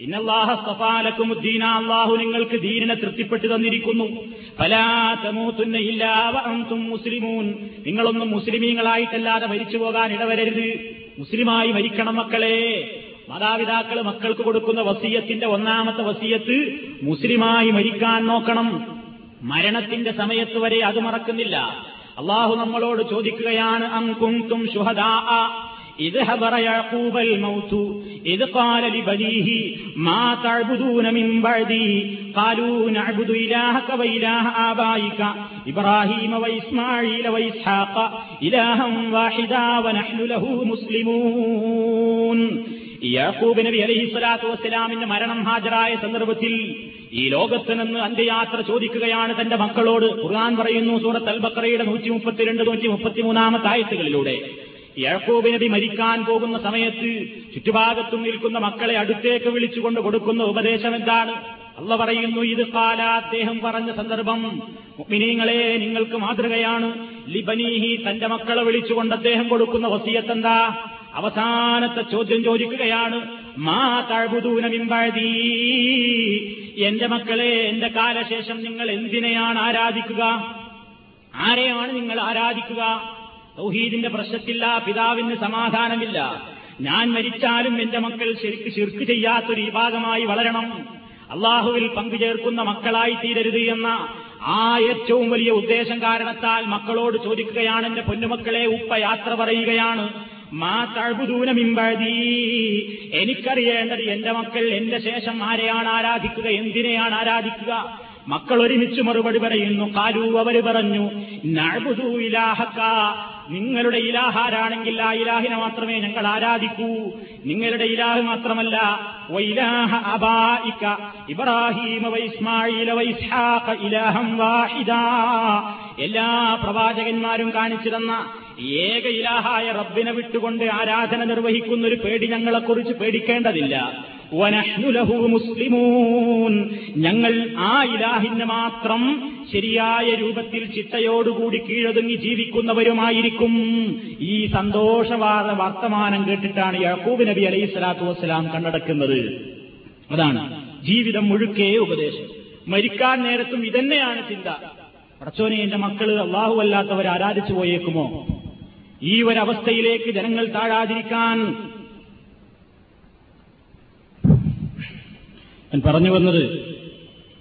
ഇന്നല്ലാഹുദ്ദീന അള്ളാഹു നിങ്ങൾക്ക് ദീനിനെ തൃപ്തിപ്പെട്ടു തന്നിരിക്കുന്നു. മുസ്ലിമൂൻ. നിങ്ങളൊന്നും മുസ്ലിമീങ്ങളായിട്ടല്ലാതെ മരിച്ചു പോകാൻ ഇടവരരുത്. മുസ്ലിമായി മരിക്കണം മക്കളെ. മാതാപിതാക്കൾ മക്കൾക്ക് കൊടുക്കുന്ന വസീയത്തിന്റെ ഒന്നാമത്തെ വസീയത്ത് മുസ്ലിമായി മരിക്കാൻ നോക്കണം. മരണത്തിന്റെ സമയത്ത് വരെ അത് മറക്കുന്നില്ല അള്ളാഹു നമ്മളോട് ചോദിക്കുകയാണ് അം കുന്തും ശുഹദാ إذ حضر يعقوب الموت إذ قال لبنيه ما تعبدون من بعدي قالوا نعبد إلهك وإله آبائك إبراهيم وإسماعيل وإسحاق إلها واحدا ونحن له مسلمون യാക്കൂബ് നബി അലഹി സ്വലാത്തു വസ്സലാമിന്റെ മരണം ഹാജരായ സന്ദർഭത്തിൽ ഈ ലോകത്ത് നിന്ന് അന്ത്യയാത്ര ചോദിക്കുകയാണ് തന്റെ മക്കളോട്. ഖുർആൻ പറയുന്നു സൂറത്ത് അൽബക്കറയുടെ നൂറ്റി മുപ്പത്തിരണ്ട് നൂറ്റി മുപ്പത്തിമൂന്നാമത്തെ ആയത്തുകളിലൂടെ. യാക്കൂബ് നബി മരിക്കാൻ പോകുന്ന സമയത്ത് ചുറ്റുഭാഗത്തും നിൽക്കുന്ന മക്കളെ അടുത്തേക്ക് വിളിച്ചുകൊണ്ട് കൊടുക്കുന്ന ഉപദേശം എന്താണ്? അള്ള പറയുന്നു ഇത് കാല അദ്ദേഹം പറഞ്ഞ സന്ദർഭം. മിനിങ്ങളെ നിങ്ങൾക്ക് മാതൃകയാണ്. ലിബനീഹി തന്റെ മക്കളെ വിളിച്ചുകൊണ്ട് അദ്ദേഹം കൊടുക്കുന്ന വസിയത്ത് എന്താ? അവസാനത്തെ ചോദ്യം ചോദിക്കുകയാണ് മാ തഴുതൂന മിമ്പഴതീ എന്റെ മക്കളെ എന്റെ കാലശേഷം നിങ്ങൾ എന്തിനെയാണ് ആരാധിക്കുക? ആരെയാണ് നിങ്ങൾ ആരാധിക്കുക? തൗഹീദിന്റെ പ്രശ്നത്തില്ല പിതാവിന് സമാധാനമില്ല. ഞാൻ മരിച്ചാലും എന്റെ മക്കൾ ശരിക്ക് ശിർക്ക് ചെയ്യാത്തൊരു വിഭാഗമായി വളരണം. അള്ളാഹുവിൽ പങ്കുചേർക്കുന്ന മക്കളായി തീരരുത് എന്ന ആ ഏറ്റവും വലിയ ഉദ്ദേശം കാരണത്താൽ മക്കളോട് ചോദിക്കുകയാണ് എന്റെ പൊന്നുമക്കളെ ഉപ്പ യാത്ര പറയുകയാണ്. മാ എനിക്കറിയേണ്ടത് എന്റെ മക്കൾ എന്റെ ശേഷം ആരെയാണ് ആരാധിക്കുക എന്തിനെയാണ് ആരാധിക്കുക? മക്കൾ ഒരുമിച്ച് മറുപടി പറയുന്നു കാലു അവർ പറഞ്ഞു നഴുതു ഇലാഹക്ക. നിങ്ങളുടെ ഇലാഹാരാണെങ്കിൽ ആ ഇലാഹിനെ മാത്രമേ ഞങ്ങൾ ആരാധിക്കൂ. നിങ്ങളുടെ ഇലാഹ് മാത്രമല്ല വൈലാഹ അബായിക്ക ഇബ്രാഹീമ വൈസ്മായില വൈസ്ഹാഖ വാഹിദാ. എല്ലാ പ്രവാചകന്മാരും കാണിച്ചു തന്ന ഏക ഇലാഹായ റബ്ബിനെ വിട്ടുകൊണ്ട് ആരാധന നിർവഹിക്കുന്ന ഒരു പേടി ഞങ്ങളെക്കുറിച്ച് പേടിക്കേണ്ടതില്ല. മുസ്ലിമൂൻ. ഞങ്ങൾ ആ ഇലാഹിന് മാത്രം ശരിയായ രൂപത്തിൽ ചിട്ടയോടുകൂടി കീഴൊതുങ്ങി ജീവിക്കുന്നവരുമായിരിക്കും. ഈ സന്തോഷവാദ വർത്തമാനം കേട്ടിട്ടാണ് യാക്കൂബ് നബി അലൈഹി സ്വലാത്തു വസ്സലാം കണ്ണടക്കുന്നത്. അതാണ് ജീവിതം മുഴുക്കേ ഉപദേശം. മരിക്കാൻ നേരത്തും ഇതന്നെയാണ് ചിന്ത. പടച്ചോനെ എന്റെ മക്കൾ അള്ളാഹു അല്ലാത്തവർ ആരാധിച്ചു പോയേക്കുമോ? ഈ ഒരവസ്ഥയിലേക്ക് ജനങ്ങൾ താഴാതിരിക്കാൻ ഞാൻ പറഞ്ഞു വന്നത്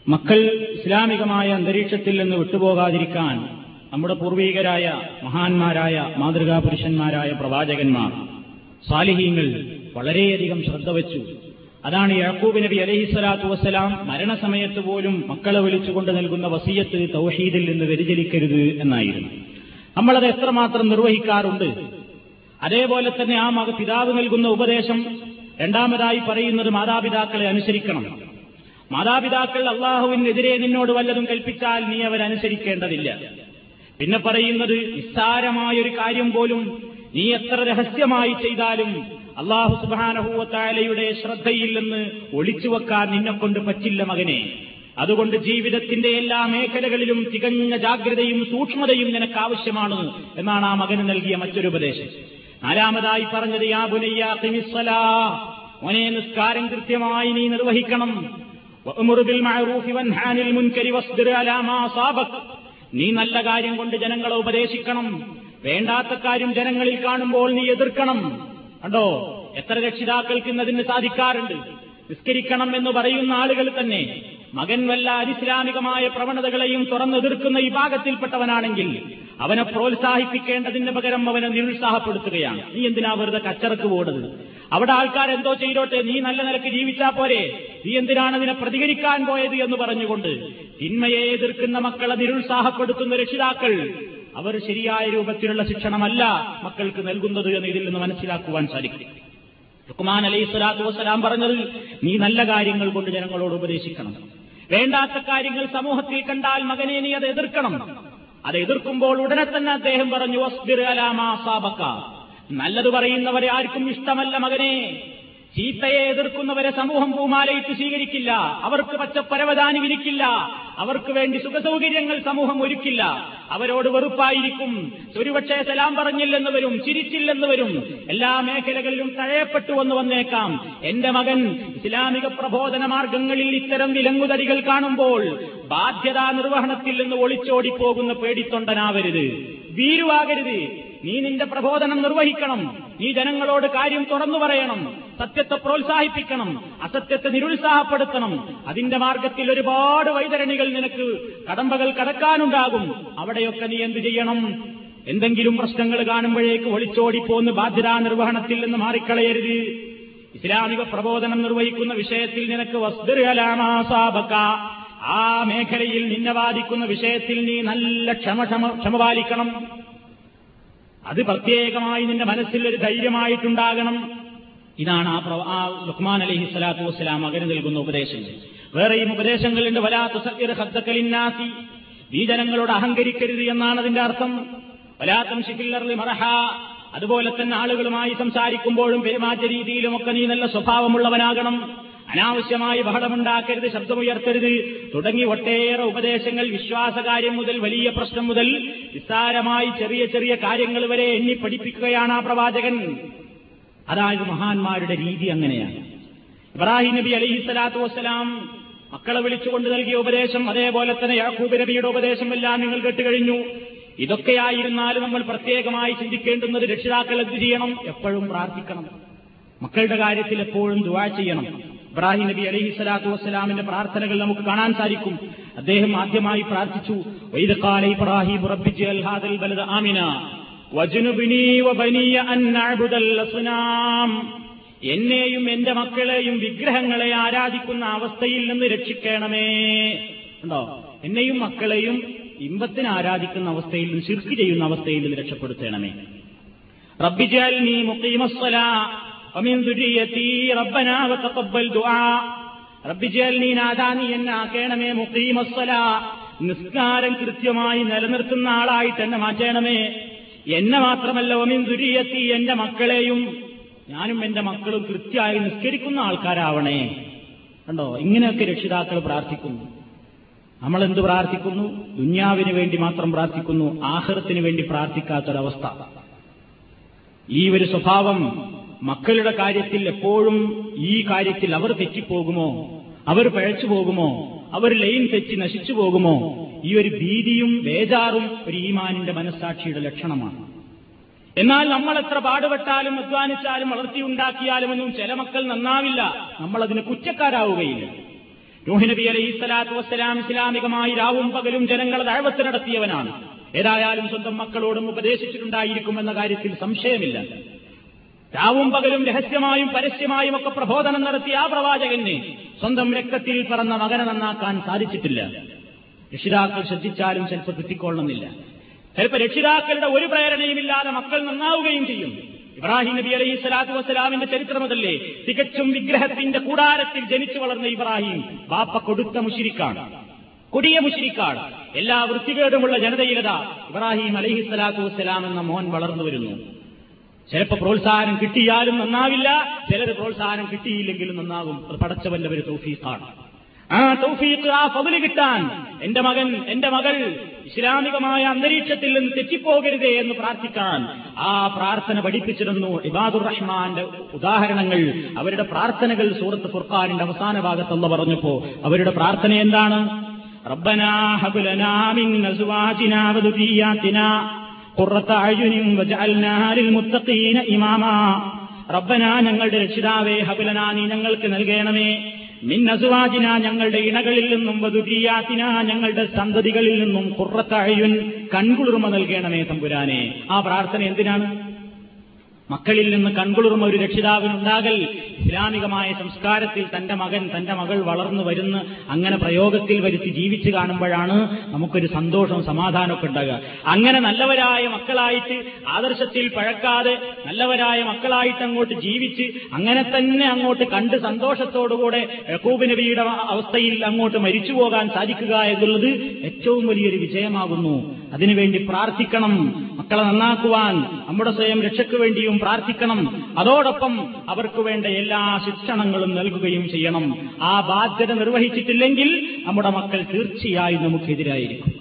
മക്കൾ ഇസ്ലാമികമായ അന്തരീക്ഷത്തിൽ നിന്ന് വിട്ടുപോകാതിരിക്കാൻ നമ്മുടെ പൂർവീകരായ മഹാന്മാരായ മാതൃകാ പുരുഷന്മാരായ പ്രവാചകന്മാർ സാലിഹീങ്ങൾ വളരെയധികം ശ്രദ്ധ വച്ചു. അതാണ് യാക്കൂബ് നബി അലഹിസ്വലാത്തു വസ്സലാം മരണസമയത്ത് പോലും മക്കളെ വിളിച്ചുകൊണ്ട് നൽകുന്ന വസീയത്ത് തൗഹീദിൽ നിന്ന് വ്യതിചലിക്കരുത് എന്നായിരുന്നു. നമ്മളത് എത്രമാത്രം നിർവഹിക്കാറുണ്ട്? അതേപോലെ തന്നെ ആ പിതാവ് നൽകുന്ന ഉപദേശം രണ്ടാമതായി പറയുന്നത് മാതാപിതാക്കളെ അനുസരിക്കണം. മാതാപിതാക്കൾ അള്ളാഹുവിനെതിരെ നിന്നോട് വല്ലതും കൽപ്പിച്ചാൽ നീ അവരനുസരിക്കേണ്ടതില്ല. പിന്നെ പറയുന്നത് നിസ്സാരമായൊരു കാര്യം പോലും നീ എത്ര രഹസ്യമായി ചെയ്താലും അള്ളാഹു സുബാനഹൂവത്തായാലയുടെ ശ്രദ്ധയിൽ നിന്ന് ഒളിച്ചുവെക്കാൻ നിന്നെക്കൊണ്ട് പറ്റില്ല മകനെ. അതുകൊണ്ട് ജീവിതത്തിന്റെ എല്ലാ മേഖലകളിലും തികഞ്ഞ ജാഗ്രതയും സൂക്ഷ്മതയും നിനക്ക് ആവശ്യമാണ് എന്നാണ് ആ മകന് നൽകിയ മറ്റൊരു ഉപദേശം നാലാമതായി പറഞ്ഞത് യാ ബുനയ്യ മോനെ നിസ്കാരം കൃത്യമായി നീ നിർവഹിക്കണം. നീ നല്ല കാര്യം കൊണ്ട് ജനങ്ങളെ ഉപദേശിക്കണം. വേണ്ടാത്ത കാര്യം ജനങ്ങളിൽ കാണുമ്പോൾ നീ എതിർക്കണം. കണ്ടോ? എത്ര രക്ഷിതാക്കൾക്ക് ഇന്നതിന് സാധിക്കാറുണ്ട്? നിസ്കരിക്കണം എന്ന് പറയുന്ന ആളുകൾ തന്നെ മകൻ വല്ല അനിസ്ലാമികമായ പ്രവണതകളെയും തുറന്നെതിർക്കുന്ന ഈ ഭാഗത്തിൽപ്പെട്ടവനാണെങ്കിൽ അവനെ പ്രോത്സാഹിപ്പിക്കേണ്ടതിന് പകരം അവനെ നിരുത്സാഹപ്പെടുത്തുകയാണ്. നീ എന്തിനാ വെറുതെ കച്ചറക്ക് പോടുന്നത് അവിടെ ആൾക്കാർ എന്തോ ചെയ്തോട്ടെ നീ നല്ല നിലയ്ക്ക് ജീവിച്ചാ പോരെ. നീ എന്തിനാണ് അതിനെ പ്രതികരിക്കാൻ പോയത് എന്ന് പറഞ്ഞുകൊണ്ട് തിന്മയെ എതിർക്കുന്ന മക്കളെ നിരുത്സാഹപ്പെടുത്തുന്ന രക്ഷിതാക്കൾ അവർ ശരിയായ രൂപത്തിലുള്ള ശിക്ഷണമല്ല മക്കൾക്ക് നൽകുന്നത് എന്ന് ഇതിൽ നിന്ന് മനസ്സിലാക്കുവാൻ സാധിക്കും. ലുക്മാൻ അലൈഹി സ്വലാത്തു വസ്സലാം പറഞ്ഞത് നീ നല്ല കാര്യങ്ങൾ കൊണ്ട് ജനങ്ങളോട് ഉപദേശിക്കണം. വേണ്ടാത്ത കാര്യങ്ങൾ സമൂഹത്തിൽ കണ്ടാൽ മകനെ നീ അത് എതിർക്കണം. അത് എതിർക്കുമ്പോൾ ഉടനെ തന്നെ അദ്ദേഹം പറഞ്ഞു അലാമാ സാബക്ക നല്ലത് പറയുന്നവരെ ആർക്കും ഇഷ്ടമല്ല മകനെ. ചീത്തയെ എതിർക്കുന്നവരെ സമൂഹം പൂമാലയിട്ട് സ്വീകരിക്കില്ല. അവർക്ക് പച്ചപ്പരവധാനി വിരിക്കില്ല അവർക്ക് വേണ്ടി സുഖസൗകര്യങ്ങൾ സമൂഹം ഒരുക്കില്ല. അവരോട് വെറുപ്പായിരിക്കും. ഒരുപക്ഷെ സലാം പറഞ്ഞില്ലെന്ന് വരും വരും എല്ലാ മേഖലകളിലും തഴയപ്പെട്ടു വന്നു വന്നേക്കാം. എന്റെ മകൻ ഇസ്ലാമിക പ്രബോധന മാർഗങ്ങളിൽ ഇത്തരം വിലങ്ങുതടികൾ കാണുമ്പോൾ ബാധ്യതാ നിർവഹണത്തിൽ നിന്ന് ഒളിച്ചോടിപ്പോകുന്ന പേടിത്തൊണ്ടനാവരുത്. ഭീരുവാകരുത് നീ നിന്റെ പ്രബോധനം നിർവഹിക്കണം. നീ ജനങ്ങളോട് കാര്യം തുറന്നു പറയണം. സത്യത്തെ പ്രോത്സാഹിപ്പിക്കണം. അസത്യത്തെ നിരുത്സാഹപ്പെടുത്തണം. അതിന്റെ മാർഗത്തിൽ ഒരുപാട് വൈതരണികൾ നിനക്ക് കടമ്പകൾ കടക്കാനുണ്ടാകും. അവിടെയൊക്കെ നീ എന്ത് ചെയ്യണം? എന്തെങ്കിലും പ്രശ്നങ്ങൾ കാണുമ്പോഴേക്ക് ഒളിച്ചോടിപ്പോന്ന് ബാധ്യതാ നിർവഹണത്തിൽ നിന്ന് മാറിക്കളയരുത്. ഇസ്ലാമിക പ്രബോധനം നിർവഹിക്കുന്ന വിഷയത്തിൽ നിനക്ക് വസ്തുരലാമാസാബക്ക ആ മേഖലയിൽ നിന്നെ ബാധിക്കുന്ന വിഷയത്തിൽ നീ നല്ല ക്ഷമ ക്ഷമ പാലിക്കണം അത് പ്രത്യേകമായി നിന്റെ മനസ്സിൽ ഒരു ധൈര്യമായിട്ടുണ്ടാകണം. ഇതാണ് ആ ആ ലുക്മാൻ അലഹി സ്വലാത്തു വസ്സലാം മകന് നൽകുന്ന ഉപദേശങ്ങൾ. വേറെയും ഉപദേശങ്ങളുണ്ട് വലാത്ത സത്യർ ഹദ്ദക്കലിന്നാസി നീ ജനങ്ങളോട് അഹങ്കരിക്കരുത് എന്നാണ് അതിന്റെ അർത്ഥം. വലാത്തം ഷിഫില്ലർലി മറഹ. അതുപോലെ തന്നെ ആളുകളുമായി സംസാരിക്കുമ്പോഴും പെരുമാറ്റ രീതിയിലുമൊക്കെ നീ നല്ല സ്വഭാവമുള്ളവനാകണം. അനാവശ്യമായി ബഹളമുണ്ടാക്കരുത് ശബ്ദമുയർത്തരുത്. തുടങ്ങി ഒട്ടേറെ ഉപദേശങ്ങൾ വിശ്വാസകാര്യം മുതൽ വലിയ പ്രശ്നം മുതൽ നിസ്സാരമായി ചെറിയ ചെറിയ കാര്യങ്ങൾ വരെ എണ്ണി പഠിപ്പിക്കുകയാണ് ആ പ്രവാചകൻ. അതായത് മഹാന്മാരുടെ രീതി അങ്ങനെയാണ്. ഇബ്രാഹിം നബി അലൈഹി സ്വലാത്തു വസ്സലാം മക്കളെ വിളിച്ചുകൊണ്ട് നൽകിയ ഉപദേശം അതേപോലെ തന്നെ യാക്കൂബ് നബിയുടെ ഉപദേശം എല്ലാം നിങ്ങൾ കേട്ടുകഴിഞ്ഞു. ഇതൊക്കെയായിരുന്നാലും നമ്മൾ പ്രത്യേകമായി ചിന്തിക്കേണ്ടുന്നത് രക്ഷിതാക്കൾ എന്ത് ചെയ്യണം? എപ്പോഴും പ്രാർത്ഥിക്കണം. മക്കളുടെ കാര്യത്തിൽ എപ്പോഴും ദുവാ ചെയ്യണം. ഇബ്രാഹിം നബി അലൈഹി സ്വലാത്തു വസ്സലാമിന്റെ പ്രാർത്ഥനകൾ നമുക്ക് കാണാൻ സാധിക്കും. അദ്ദേഹം ആദ്യമായി പ്രാർത്ഥിച്ചു ഇബ്രാഹിം ആമിന എന്നെയും എന്റെ മക്കളെയും വിഗ്രഹങ്ങളെ ആരാധിക്കുന്ന അവസ്ഥയിൽ നിന്ന് രക്ഷിക്കണമേ. ഉണ്ടോ? എന്നെയും മക്കളെയും ഇമ്പത്തിന് ആരാധിക്കുന്ന അവസ്ഥയിൽ നിന്ന് ശിർക്ക് ചെയ്യുന്ന അവസ്ഥയിൽ നിന്ന് രക്ഷപ്പെടുത്തണമേ. റബ്ബിജാൽ നീ മുഖീമസ്വലാ ومن ذريتي ربنا وتقبل دعاء رب جعلني നാദാനി എന്നെ ആക്കണമേ മുഖീമസ്വല നിസ്കാരം കൃത്യമായി നിലനിർത്തുന്ന ആളായി തന്നെ മാറ്റണമേ എന്നെ മാത്രമല്ല ഒമിൻ ദുരിയത്തി എന്റെ മക്കളെയും ഞാനും എന്റെ മക്കളും കൃത്യമായി നിസ്കരിക്കുന്ന ആൾക്കാരാവണേ കണ്ടോ ഇങ്ങനെയൊക്കെ രക്ഷിതാക്കൾ പ്രാർത്ഥിക്കുന്നു നമ്മൾ എന്ത് പ്രാർത്ഥിക്കുന്നു ദുന്യാവിന് വേണ്ടി മാത്രം പ്രാർത്ഥിക്കുന്നു ആഹൃത്തിന് വേണ്ടി പ്രാർത്ഥിക്കാത്തൊരവസ്ഥ ഈ ഒരു സ്വഭാവം മക്കളുടെ കാര്യത്തിൽ എപ്പോഴും ഈ കാര്യത്തിൽ അവർ തെറ്റിപ്പോകുമോ? അവർ പഴച്ചു പോകുമോ? അവർ ലൈൻ തെറ്റി നശിച്ചു പോകുമോ? ഈ ഒരു ഭീതിയും ബേജാറും ഒരു ഈമാനിന്റെ മനസ്സാക്ഷിയുടെ ലക്ഷണമാണ്. എന്നാൽ നമ്മൾ എത്ര പാടുപെട്ടാലും അധ്വാനിച്ചാലും വളർത്തിയുണ്ടാക്കിയാലും ഒന്നും ചില മക്കൾ നന്നാവില്ല. നമ്മളതിന് കുറ്റക്കാരാവുകയില്ല. നബി അലൈഹി സ്വലാത്തു വസ്സലാം ഇസ്ലാമികമായി രാവും പകലും ജനങ്ങളെ ദഴവത്ത് നടത്തിയവനാണ്. ഏതായാലും സ്വന്തം മക്കളോടും ഉപദേശിച്ചിട്ടുണ്ടായിരിക്കുമെന്ന കാര്യത്തിൽ സംശയമില്ല. രാവും പകലും രഹസ്യമായും പരസ്യമായും ഒക്കെ പ്രബോധനം നടത്തിയ ആ പ്രവാചകന് സ്വന്തം രക്തത്തിൽ പറന്ന മകനെ നന്നാക്കാൻ സാധിച്ചിട്ടില്ല. രക്ഷിതാക്കൾ ശ്രദ്ധിച്ചാലും ചിലപ്പോൾ കിട്ടിക്കൊള്ളുന്നില്ല. ചിലപ്പോൾ രക്ഷിതാക്കളുടെ ഒരു പ്രേരണയുമില്ലാതെ മക്കൾ നന്നാവുകയും ചെയ്യും. ഇബ്രാഹിം നബി അലൈഹി സ്വലാത്തു വസ്സലാമിന്റെ ചരിത്രമതല്ലേ തികച്ചും വിഗ്രഹത്തിന്റെ കൂടാരത്തിൽ ജനിച്ചു വളർന്ന ഇബ്രാഹിം ബാപ്പ കൊടുത്ത മുഷിരിക്കാണ്. കൊടിയ മുഷിരിക്കാണ്. എല്ലാ വൃത്തികേടുമുള്ള ജനതയിലത ഇബ്രാഹിം അലൈഹി സ്വലാത്തു വസ്സലാം എന്ന മോൻ വളർന്നു വരുന്നു. ചിലപ്പോൾ പ്രോത്സാഹനം കിട്ടിയാലും നന്നാവില്ല ചിലർ പ്രോത്സാഹനം കിട്ടിയില്ലെങ്കിലും നന്നാകും. അത് പടച്ചവന്റെ ഒരു തൗഫീഖാണ്. ആ തൗഫീഖ് ആ ഫതിൽ കിട്ടാൻ എന്റെ മകൻ എന്റെ മകൾ ഇസ്ലാമികമായ അന്തരീക്ഷത്തിൽ നിന്ന് തെറ്റിപ്പോകരുതേ എന്ന് പ്രാർത്ഥിക്കാൻ ആ പ്രാർത്ഥന പഠിപ്പിച്ചിരുന്നു ഇബാദുർ റഹ്മാന്റെ ഉദാഹരണങ്ങൾ. അവരുടെ പ്രാർത്ഥനകൾ സൂറത്ത് ഫുർഖാനിന്റെ അവസാന ഭാഗത്തുള്ള പറഞ്ഞപ്പോ അവരുടെ പ്രാർത്ഥന എന്താണ്? റബ്ബനാ ഹബുലനാ ഇമാമാ റബ്ബനാ ഞങ്ങളുടെ രക്ഷിതാവേ ഹബുലനാ നീ ഞങ്ങൾക്ക് നൽകണമേ. മിന്നസുവാജിന ഞങ്ങളുടെ ഇണകളിൽ നിന്നും വധുരിയാത്തിന ഞങ്ങളുടെ സന്തതികളിൽ നിന്നും കുറത്തഴയുൻ കൺകുളിർമ നൽകണമേ തമ്പുരാനെ. ആ പ്രാർത്ഥന എന്തിനാണ്? മക്കളിൽ നിന്ന് കൺകുളിർമ ഒരു രക്ഷിതാവിനുണ്ടാകൽ. ഇസ്ലാമികമായ സംസ്കാരത്തിൽ തന്റെ മകൻ തന്റെ മകൾ വളർന്നു വരുന്ന് അങ്ങനെ പ്രയോഗത്തിൽ വരുത്തി ജീവിച്ചു കാണുമ്പോഴാണ് നമുക്കൊരു സന്തോഷവും സമാധാനമൊക്കെ ഉണ്ടാകുക. അങ്ങനെ നല്ലവരായ മക്കളായിട്ട് ആദർശത്തിൽ പഴക്കാതെ നല്ലവരായ മക്കളായിട്ട് അങ്ങോട്ട് ജീവിച്ച് അങ്ങനെ തന്നെ അങ്ങോട്ട് കണ്ട് സന്തോഷത്തോടുകൂടെ യക്കൂബ് നബിയുടെ അവസ്ഥയിൽ അങ്ങോട്ട് മരിച്ചു പോകാൻ സാധിക്കുക എന്നുള്ളത് ഏറ്റവും വലിയൊരു വിജയമാകുന്നു. അതിനുവേണ്ടി പ്രാർത്ഥിക്കണം. മക്കളെ നന്നാക്കുവാൻ നമ്മുടെ സ്വയം രക്ഷയ്ക്ക് വേണ്ടിയും പ്രാർത്ഥിക്കണം. അതോടൊപ്പം അവർക്ക് വേണ്ട എല്ലാ ശിക്ഷണങ്ങളും നൽകുകയും ചെയ്യണം. ആ ബാധ്യത നിർവഹിച്ചിട്ടില്ലെങ്കിൽ നമ്മുടെ മക്കൾ തീർച്ചയായും നമുക്കെതിരായിരിക്കും.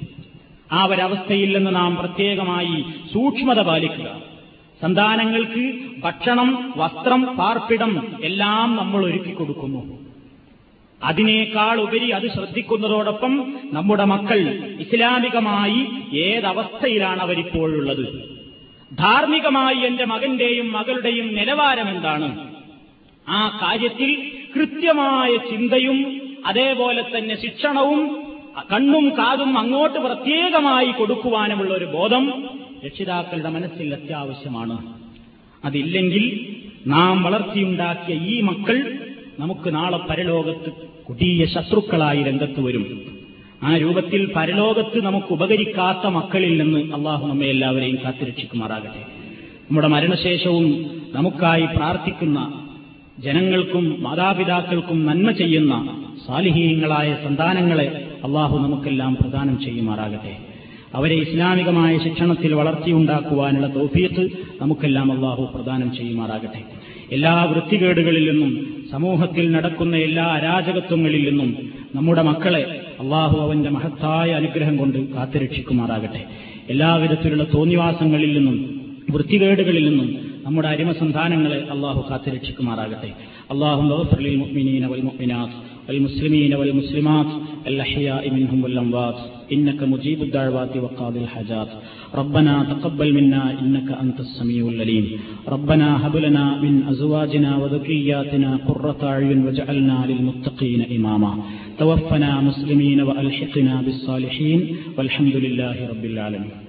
ആ ഒരവസ്ഥയിൽ നിന്ന് നാം പ്രത്യേകമായി സൂക്ഷ്മത പാലിക്കുക. സന്താനങ്ങൾക്ക് ഭക്ഷണം വസ്ത്രം പാർപ്പിടം എല്ലാം നമ്മൾ ഒരുക്കി കൊടുക്കുന്നു അതിനേക്കാൾ ഉപരി അത് ശ്രദ്ധിക്കുന്നതോടൊപ്പം നമ്മുടെ മക്കൾ ഇസ്ലാമികമായി ഏതവസ്ഥയിലാണ് അവരിപ്പോഴുള്ളത് ധാർമ്മികമായി എന്റെ മകന്റെയും മകളുടെയും നിലവാരം എന്താണ്? ആ കാര്യത്തിൽ കൃത്യമായ ചിന്തയും അതേപോലെ തന്നെ ശിക്ഷണവും കണ്ണും കാതും അങ്ങോട്ട് പ്രത്യേകമായി കൊടുക്കുവാനുമുള്ള ഒരു ബോധം രക്ഷിതാക്കളുടെ മനസ്സിൽ അത്യാവശ്യമാണ്. അതില്ലെങ്കിൽ നാം വളർത്തിയുണ്ടാക്കിയ ഈ മക്കൾ നമുക്ക് നാളെ പരലോകത്ത് കൊടിയ ശത്രുക്കളായി രംഗത്ത് വരും. ആ രൂപത്തിൽ പരലോകത്ത് നമുക്ക് ഉപകരിക്കാത്ത മക്കളിൽ നിന്ന് അള്ളാഹു നമ്മെ എല്ലാവരെയും കാത്തുരക്ഷിക്കുമാറാകട്ടെ. നമ്മുടെ മരണശേഷവും നമുക്കായി പ്രാർത്ഥിക്കുന്ന ജനങ്ങൾക്കും മാതാപിതാക്കൾക്കും നന്മ ചെയ്യുന്ന സാലിഹീയങ്ങളായ സന്താനങ്ങളെ അള്ളാഹു നമുക്കെല്ലാം പ്രദാനം ചെയ്യുമാറാകട്ടെ. അവരെ ഇസ്ലാമികമായ ശിക്ഷണത്തിൽ വളർത്തിയുണ്ടാക്കുവാനുള്ള തോഫീത്ത് നമുക്കെല്ലാം അള്ളാഹു പ്രദാനം ചെയ്യുമാറാകട്ടെ. എല്ലാ വൃത്തികേടുകളിൽ നിന്നും സമൂഹത്തിൽ നടക്കുന്ന എല്ലാ അരാജകത്വങ്ങളിൽ നിന്നും നമ്മുടെ മക്കളെ അള്ളാഹു അവന്റെ മഹത്തായ അനുഗ്രഹം കൊണ്ട് കാത്തുരക്ഷിക്കുമാറാകട്ടെ എല്ലാവിധത്തിലുള്ള തോന്നിവാസങ്ങളിൽ നിന്നും വൃത്തികേടുകളിൽ നിന്നും നമ്മുടെ അരിമസന്താനങ്ങളെ അള്ളാഹു കാത്തുരക്ഷിക്കുമാറാകട്ടെ അള്ളാഹു للمؤمنين والمؤمنات والمسلمين والمسلمات الأحياء منهم والأموات إنك مجيب الدعوات وقاضي الحاجات. ربنا تقبل منا إنك أنت السميع العليم. ربنا هب لنا من أزواجنا وذرياتنا قرة أعين واجعلنا للمتقين إماما. توفنا مسلمين وألحقنا بالصالحين. والحمد لله رب العالمين.